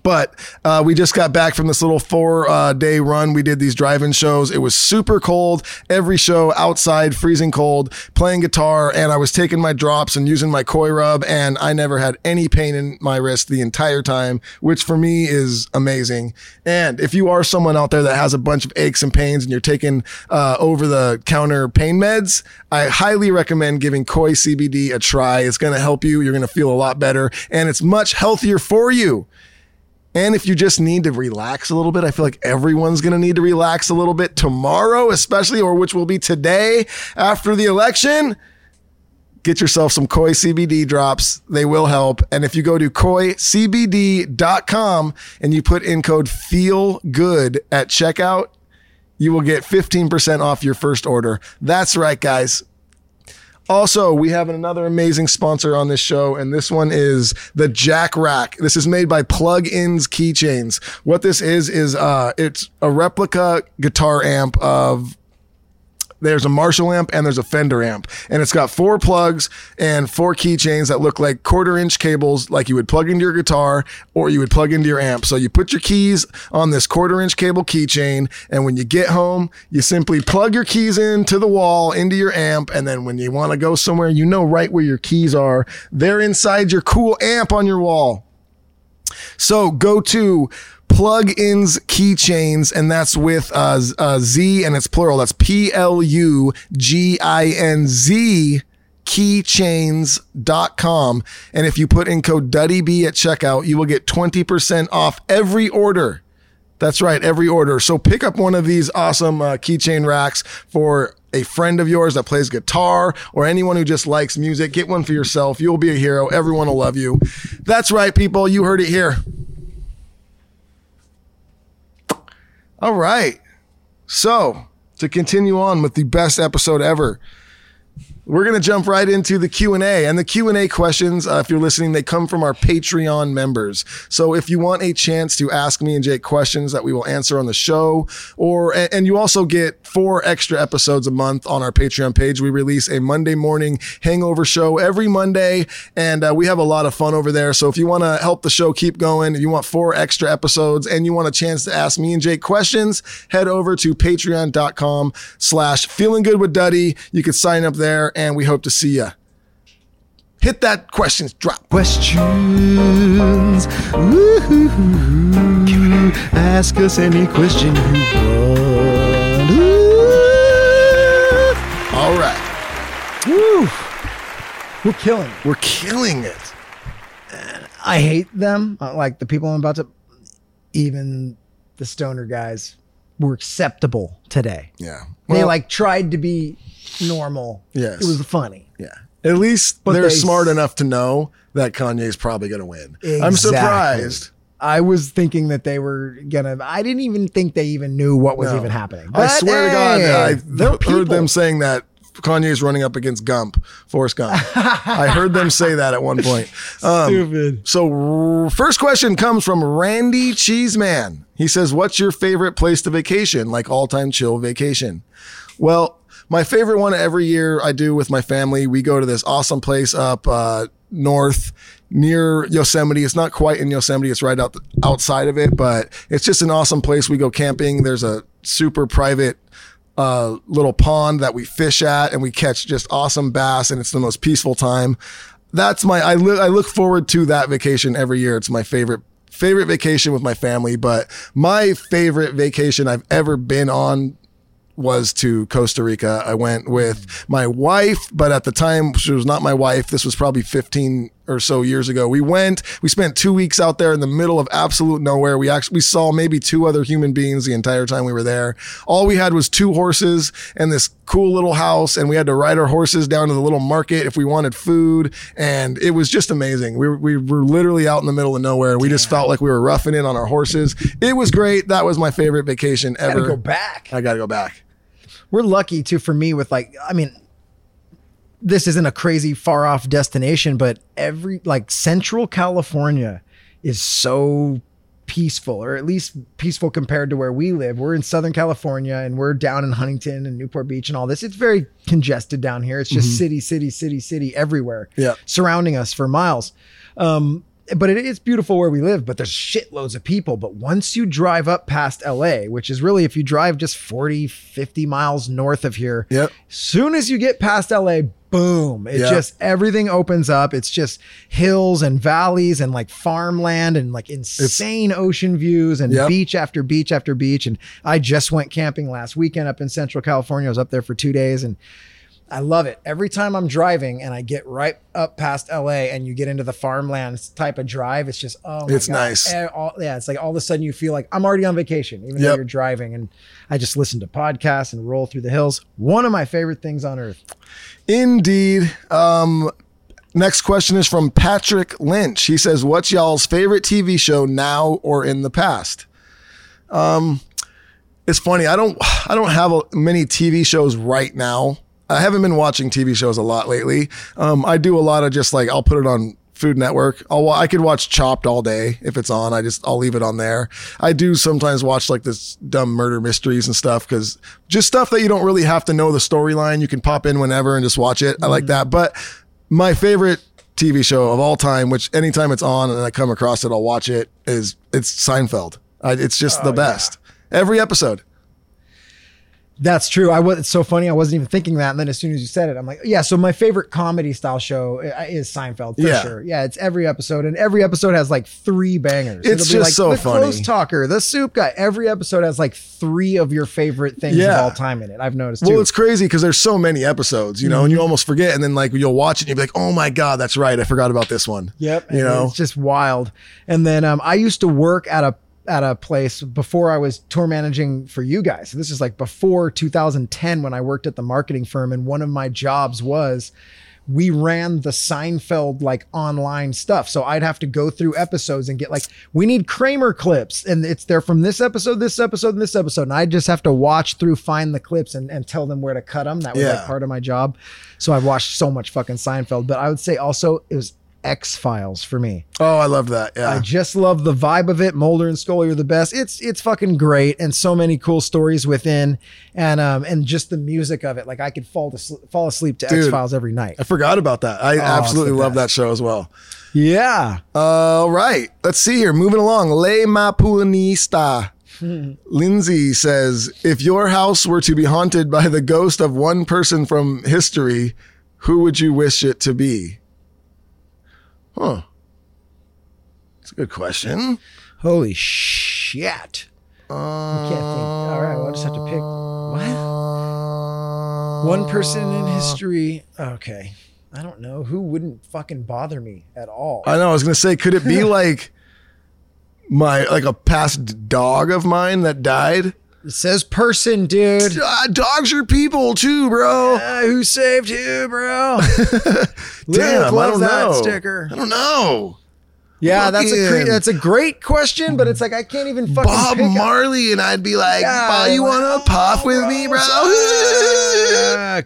Speaker 1: But uh, we just got back from this little four uh, day run. We did these drive in shows. It was super cold. Every show outside, freezing cold, playing guitar. And I was taking my drops and using my koi rub. And I never had any pain in my wrist the entire time, which for me is amazing. And if you are someone out there that has a bunch of aches and pains and you're taking uh, over the counter pain meds, I highly recommend giving koi CBD a try. It's going to help you. You're going to feel a lot better and it's much healthier for you. And if you just need to relax a little bit, I feel like everyone's going to need to relax a little bit tomorrow, especially, or which will be today after the election. Get yourself some Koi CBD drops. They will help. And if you go to koicbd.com and you put in code feel good at checkout, you will get 15% off your first order. That's right, guys. Also, we have another amazing sponsor on this show, and this one is the Jack Rack. This is made by Pluginz Keychains. What this is is uh, it's a replica guitar amp of there's a Marshall amp and there's a Fender amp. And it's got four plugs and four keychains that look like quarter inch cables, like you would plug into your guitar or you would plug into your amp. So you put your keys on this quarter inch cable keychain. And when you get home, you simply plug your keys into the wall, into your amp. And then when you want to go somewhere, you know right where your keys are. They're inside your cool amp on your wall. So go to pluginz keychains, and that's with uh, uh, Z, and it's plural. That's P L U G I N Z keychains.com. And if you put in code DuddyB at checkout, you will get 20% off every order. That's right, every order. So pick up one of these awesome uh, keychain racks for a friend of yours that plays guitar or anyone who just likes music. Get one for yourself. You'll be a hero. Everyone will love you. That's right, people. You heard it here. All right. So, to continue on with the best episode ever, we're going to jump right into the q&a and the q&a questions uh, if you're listening they come from our patreon members. So if you want a chance to ask me and jake questions that we will answer on the show or and, you also get four extra episodes a month on our patreon page. We release a monday morning hangover show every monday and uh, we have a lot of fun over there. So if you want to help the show keep going if you want four extra episodes and you want a chance to ask me and jake questions head over to patreon.com slash feeling good with duddy. You can sign up there and we hope to see you. Hit that questions drop.
Speaker 2: Questions. Woo-hoo-hoo. Ask us any question you want. Ooh.
Speaker 1: All right.
Speaker 2: Woo. We're killing it.
Speaker 1: We're killing it.
Speaker 2: I hate them. uh, Like the people I'm about to, even the stoner guys were acceptable today.
Speaker 1: Yeah.
Speaker 2: they like tried to be normal.
Speaker 1: Yes.
Speaker 2: It was funny.
Speaker 1: Yeah. At least
Speaker 2: But
Speaker 1: they're
Speaker 2: they-
Speaker 1: smart enough to know that Kanye's probably going to win. I'm surprised.
Speaker 2: I was thinking that they were gonna. I didn't even think they even knew what was
Speaker 1: No.
Speaker 2: even happening.
Speaker 1: I swear
Speaker 2: hey,
Speaker 1: to God, I heard
Speaker 2: people.
Speaker 1: them saying that Kanye's running up against Gump, Forrest Gump. I heard them say that at one point. (laughs) Um,
Speaker 2: Stupid.
Speaker 1: So, first question comes from Randy Cheeseman. He says, What's your favorite place to vacation, like all time chill vacation? Well, my favorite one every year I do with my family, we go to this awesome place up uh, north near Yosemite. It's not quite in Yosemite, it's right out outside of it, but it's just an awesome place. We go camping. There's a super private uh, little pond that we fish at and we catch just awesome bass and it's the most peaceful time. That's my, I, li- I look forward to that vacation every year. It's my favorite, favorite vacation with my family, but my favorite vacation I've ever been on was to Costa Rica. I went with my wife, but at the time she was not my wife. This was probably 15 or so years ago. We went, we spent two weeks out there in the middle of absolute nowhere. We actually, we saw maybe two other human beings the entire time we were there. All we had was two horses and this cool little house. And we had to ride our horses down to the little market if we wanted food. And it was just amazing. We were, we were literally out in the middle of nowhere. We just felt like we were roughing it on our horses. It was great. That was my favorite vacation ever.
Speaker 2: Gotta go back.
Speaker 1: I gotta go back.
Speaker 2: We're lucky too for me with like I mean this isn't a crazy far off destination but every like central California is so peaceful or at least peaceful compared to where we live. We're in Southern California and we're down in Huntington and Newport Beach and all this. It's very congested down here. It's just city city city city everywhere.
Speaker 1: Yeah.
Speaker 2: Surrounding us for miles. Um but it is beautiful where we live, but there's shitloads of people. But once you drive up past LA, which is really if you drive just 40, 50 miles north of here,
Speaker 1: Yep.
Speaker 2: soon as you get past LA, boom, it
Speaker 1: Yeah.
Speaker 2: just everything opens up. It's just hills and valleys and like farmland and like insane ocean views and
Speaker 1: Yep.
Speaker 2: beach after beach after beach. And I just went camping last weekend up in Central California. I was up there for two days and I love it. Every time I'm driving and I get right up past LA and you get into the farmland type of drive, it's just oh,
Speaker 1: It's
Speaker 2: God.
Speaker 1: nice.
Speaker 2: Eh, all- yeah, it's like all of a sudden you feel like I'm already on vacation, even though you're driving. And I just listen to podcasts and roll through the hills. One of my favorite things on earth.
Speaker 1: Indeed. Um, next question is from Patrick Lynch. He says, "What's y'all's favorite TV show now or in the past?" Um, it's funny. I don't. I don't have a, many TV shows right now. I haven't been watching TV shows a lot lately. Um, I do a lot of just like I'll put it on Food Network. I'll, I could watch Chopped all day if it's on. I just I'll leave it on there. I do sometimes watch like this dumb murder mysteries and stuff because just stuff that you don't really have to know the storyline. You can pop in whenever and just watch it. I like that. But my favorite TV show of all time, which anytime it's on and I come across it, I'll watch it. Is it's Seinfeld. I, it's just the best. Every episode.
Speaker 2: That's true. I was. It's so funny. I wasn't even thinking that, and then as soon as you said it, I'm like, yeah. So my favorite comedy style show uh, uh, is Seinfeld for
Speaker 1: Yeah.
Speaker 2: sure. Yeah, it's every episode, and every episode has like three bangers.
Speaker 1: It's just so
Speaker 2: the
Speaker 1: funny.
Speaker 2: Close talker, the soup guy. Every episode has like three of your favorite things
Speaker 1: Yeah.
Speaker 2: of all time in it. I've noticed.
Speaker 1: Well, it's crazy because there's so many episodes, you know, and you mm-hmm. almost forget, and then like you'll watch it, and you'll be like, "Oh my god, that's right, I forgot about this one."
Speaker 2: Yep.
Speaker 1: You know,
Speaker 2: it's just wild. And then um, I used to work at a at a place before I was tour managing for you guys. So this is like before 2010 when I worked at the marketing firm, and one of my jobs was we ran the Seinfeld like online stuff. So I'd have to go through episodes and get like, we need Kramer clips. And it's there from this episode, this episode, and this episode. And I just have to watch through, find the clips and, and tell them where to cut them. That was
Speaker 1: Yeah.
Speaker 2: like part of my job. So I've watched so much fucking Seinfeld. But I would say also it was X Files for me.
Speaker 1: Oh, I love that. Yeah.
Speaker 2: I just love the vibe of it. Mulder and Scully are the best. It's it's fucking great, and so many cool stories within, and um and just the music of it. Like I could fall to sl- fall asleep to X Files every night.
Speaker 1: I forgot about that. I
Speaker 2: Oh,
Speaker 1: absolutely love that show as well.
Speaker 2: Yeah.
Speaker 1: All right. Let's see here. Moving along. Le Mapuanista. (laughs) Lindsay says, if your house were to be haunted by the ghost of one person from history, who would you wish it to be? Huh. That's a good question.
Speaker 2: Holy shit. I can't think. All right, well, I just have to pick. What? One person in history. Okay. I don't know. Who wouldn't fucking bother me at all?
Speaker 1: I know. I was gonna say, could it be (laughs) like my like a past dog of mine that died?
Speaker 2: It says person, dude.
Speaker 1: Uh, dogs are people too, bro.
Speaker 2: Uh, who saved who, bro? (laughs)
Speaker 1: Damn, I don't
Speaker 2: that
Speaker 1: know.
Speaker 2: sticker.
Speaker 1: I don't know.
Speaker 2: Yeah, that's a cre- that's a great question, but it's like I can't even fucking
Speaker 1: Bob Marley, and I'd be like,
Speaker 2: Yeah,
Speaker 1: "Bob, you want to puff with me, bro?" (laughs)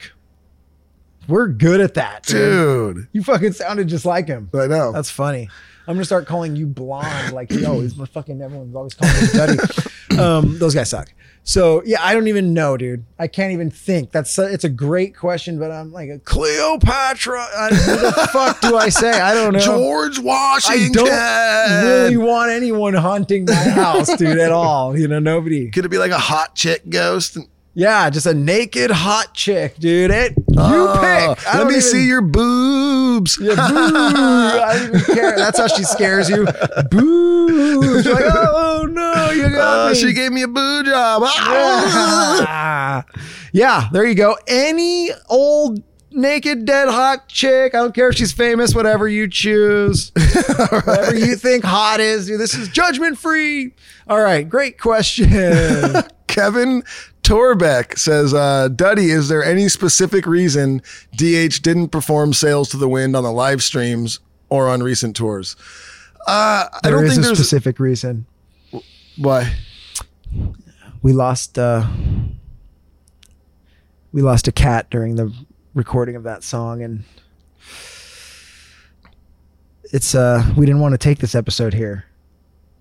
Speaker 2: We're good at that, dude.
Speaker 1: Dude,
Speaker 2: You fucking sounded just like him.
Speaker 1: I know.
Speaker 2: That's funny. I'm gonna start calling you blonde, like he always. My fucking everyone's always calling me Duddy. Um, those guys suck. So yeah, I don't even know, dude. I can't even think. That's a, it's a great question, but I'm like a Cleopatra. I, who the (laughs) fuck do I say? I don't know.
Speaker 1: George Washington.
Speaker 2: I don't really want anyone haunting my house, dude, at all. You know, nobody.
Speaker 1: Could it be like a hot chick ghost?
Speaker 2: Yeah, just a naked hot chick, dude. It you
Speaker 1: Oh,
Speaker 2: pick. I
Speaker 1: Let me
Speaker 2: even-
Speaker 1: see your boobs.
Speaker 2: Yeah, boo. I don't even care. That's how she scares you. Boo. She's like, oh no, you got
Speaker 1: Oh,
Speaker 2: me.
Speaker 1: she gave me a boo job. Ah.
Speaker 2: yeah. yeah, there you go. Any old naked dead hot chick. I don't care if she's famous, whatever you choose. (laughs) Whatever you think hot is. Dude, this is judgment free. All right, great question. (laughs)
Speaker 1: Kevin Torbeck says, uh, Duddy, is there any specific reason DH didn't perform Sails to the Wind on the live streams or on recent tours? Uh, I don't
Speaker 2: is
Speaker 1: think
Speaker 2: a
Speaker 1: there's a
Speaker 2: specific reason.
Speaker 1: why.
Speaker 2: We lost uh we lost a cat during the recording of that song and it's uh we didn't want to take this episode here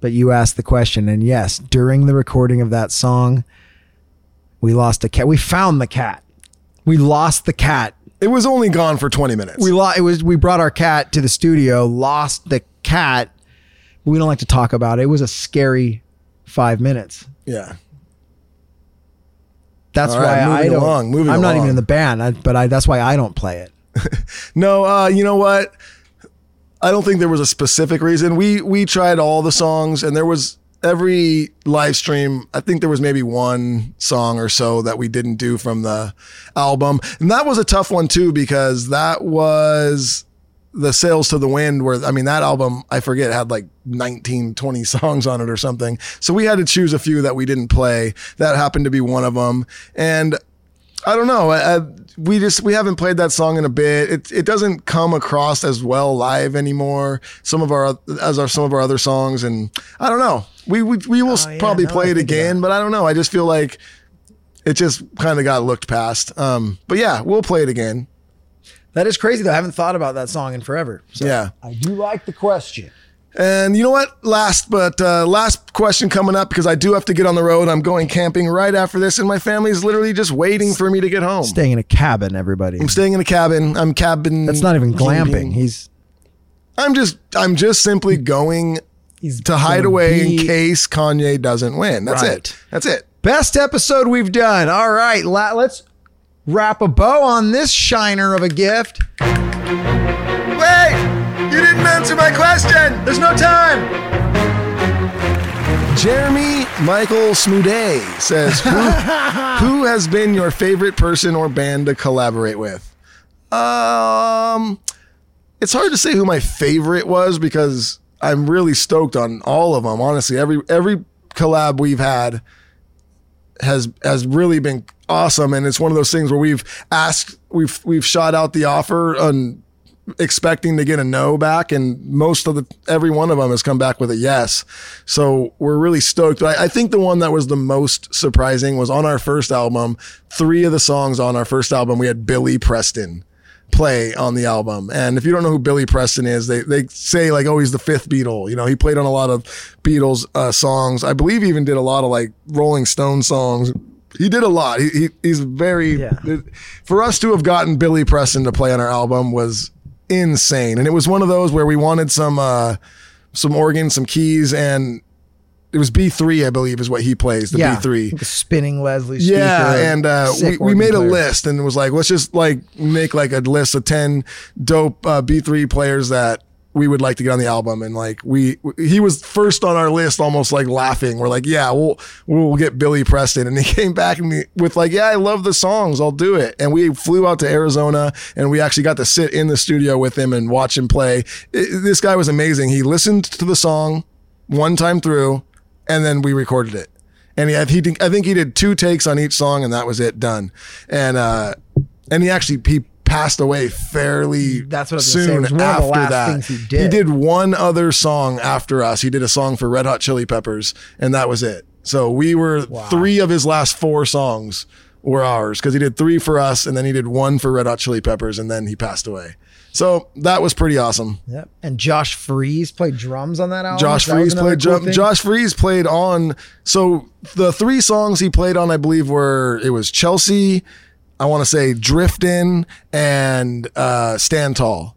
Speaker 2: but you asked the question and yes during the recording of that song we lost a cat we found the cat we lost the cat
Speaker 1: It was only gone for 20 minutes.
Speaker 2: we lost it was we brought our cat to the studio lost the cat we don't like to talk about it it was a scary five minutes
Speaker 1: yeah.
Speaker 2: That's
Speaker 1: All right,
Speaker 2: why I don't.
Speaker 1: Along, moving
Speaker 2: I'm not even in the band, I, but I, that's why I don't play it. (laughs)
Speaker 1: No, uh, you know what? I don't think there was a specific reason. We we tried all the songs, and there was every live stream. I think there was maybe one song or so that we didn't do from the album, and that was a tough one too because that was the Sails to the Wind. Where I mean, that album I forget had like 19, 20 (laughs) songs on it or something. So we had to choose a few that we didn't play. That happened to be one of them, and I don't know. I, I, we just we haven't played that song in a bit. It it doesn't come across as well live anymore. Some of our as are some of our other songs, and I don't know. We we, we will
Speaker 2: Oh, yeah,
Speaker 1: probably
Speaker 2: now I
Speaker 1: play it again, but I don't know. I just feel like it just kind of got looked past. Um, but yeah, we'll play it again.
Speaker 2: That is crazy though. I haven't thought about that song in forever. So
Speaker 1: Yeah.
Speaker 2: I do like the question.
Speaker 1: And you know what? Last but uh, last question coming up because I do have to get on the road. I'm going camping right after this, and my family is literally just waiting for me to get home.
Speaker 2: Staying in a cabin, everybody.
Speaker 1: I'm staying in a cabin. I'm cabin.
Speaker 2: That's not even glamping.
Speaker 1: camping.
Speaker 2: He's
Speaker 1: I'm just I'm just simply going
Speaker 2: he's
Speaker 1: to hide away in case Kanye doesn't win. That's
Speaker 2: Right.
Speaker 1: it. That's it.
Speaker 2: Best episode we've done. All right, la- let's wrap a bow on this shiner of a gift.
Speaker 1: Wait! You didn't answer my question.
Speaker 2: There's no time.
Speaker 1: Jeremy Michael Smoudet says, who, (laughs) who has been your favorite person or band to collaborate with? Um, it's hard to say who my favorite was because I'm really stoked on all of them. Honestly, every every collab we've had has has really been awesome. And it's one of those things where we've asked, we've we've shot out the offer and expecting to get a no back, and most of the every one of them has come back with a yes. So we're really stoked. But I, I think the one that was the most surprising was on our first album. Three of the songs on our first album, we had Billy Preston play on the album. And if you don't know who Billy Preston is, they they say like, oh, he's the fifth Beatle. You know, he played on a lot of Beatles uh, songs. I believe he even did a lot of like Rolling Stone songs. He did a lot. He, he he's very
Speaker 2: Yeah.
Speaker 1: for us to have gotten Billy Preston to play on our album was insane. And it was one of those where we wanted some uh some organ, some keys, and it was B three, I believe, is what he plays. The
Speaker 2: yeah,
Speaker 1: B three.
Speaker 2: the spinning Leslie.
Speaker 1: Yeah, and uh, we, we made a
Speaker 2: player.
Speaker 1: list and it was like, let's just like make like a list of ten dope uh, B three players that we would like to get on the album. And like we, he was first on our list, almost like laughing. We're like, yeah, we'll we'll get Billy Preston, and he (laughs) came back and he, with like, yeah, I love the songs, I'll do it. And we flew out to Arizona and we actually got to sit in the studio with him and watch him play. It- this guy was amazing. He listened to the song one time through, and then we recorded it. And he, he I think he did two takes on each song, and that was it, done. And uh, and he actually he passed away fairly
Speaker 2: That's what I was gonna say. It
Speaker 1: soon
Speaker 2: was one of the
Speaker 1: after that.
Speaker 2: things he did.
Speaker 1: He did one other song after us. He did a song for Red Hot Chili Peppers, and that was it. So we were three of his last four songs were ours because he did three for us, and then he did one for Red Hot Chili Peppers, and then he passed away. So that was pretty awesome.
Speaker 2: Yep. And Josh Freese played drums on that album.
Speaker 1: Josh
Speaker 2: That Freese
Speaker 1: played
Speaker 2: cool
Speaker 1: drum. Josh Freese played on. So the three songs he played on, I believe, were it was Chelsea. I want to say Driftin' and uh, Stand Tall,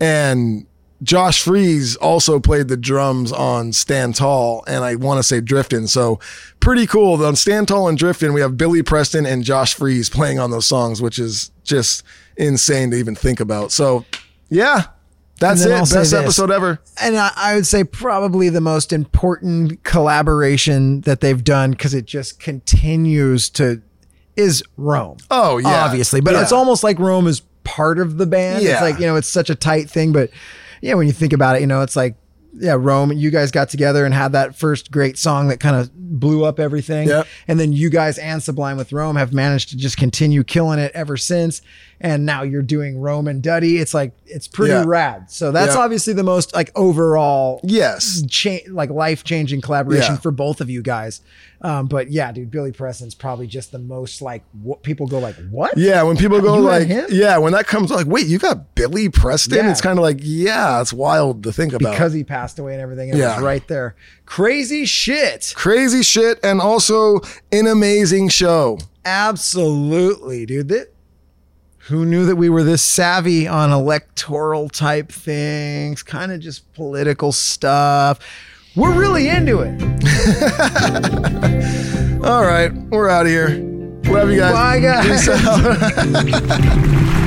Speaker 1: and Josh Freese also played the drums on Stand Tall, and I want to say Driftin'. So pretty cool. On Stand Tall and Driftin', we have Billy Preston and Josh Freese playing on those songs, which is just insane to even think about. So yeah, that's it.
Speaker 2: I'll
Speaker 1: Best episode ever.
Speaker 2: and I, I would say probably the most important collaboration that they've done because it just continues to is Rome.
Speaker 1: Oh yeah,
Speaker 2: obviously, but
Speaker 1: Yeah.
Speaker 2: it's almost like Rome is part of the band.
Speaker 1: Yeah.
Speaker 2: It's like you know, it's such a tight thing, but yeah, when you think about it, you know, it's like yeah, Rome. You guys got together and had that first great song that kind of blew up everything,
Speaker 1: Yep.
Speaker 2: and then you guys and Sublime with Rome have managed to just continue killing it ever since. And now you're doing Rome and Duddy. It's like it's pretty
Speaker 1: Yeah.
Speaker 2: rad. So that's
Speaker 1: Yeah.
Speaker 2: obviously the most like overall
Speaker 1: Yes.
Speaker 2: cha- like life changing collaboration
Speaker 1: Yeah.
Speaker 2: for both of you guys. Um, but yeah, dude, Billy Preston's probably just the most like what people go like, what?
Speaker 1: Yeah, when people go
Speaker 2: You
Speaker 1: like, yeah, when that comes like, wait, you got Billy Preston? It's kind of like, yeah, it's wild to think about.
Speaker 2: Because he passed away and everything. It
Speaker 1: Yeah.
Speaker 2: was right there. Crazy shit.
Speaker 1: Crazy shit, and also an amazing show.
Speaker 2: Absolutely, dude. That, who knew that we were this savvy on electoral type things, kind of just political stuff. We're really into it. (laughs)
Speaker 1: All right, we're out of here. Love you guys.
Speaker 2: Bye, guys. (laughs)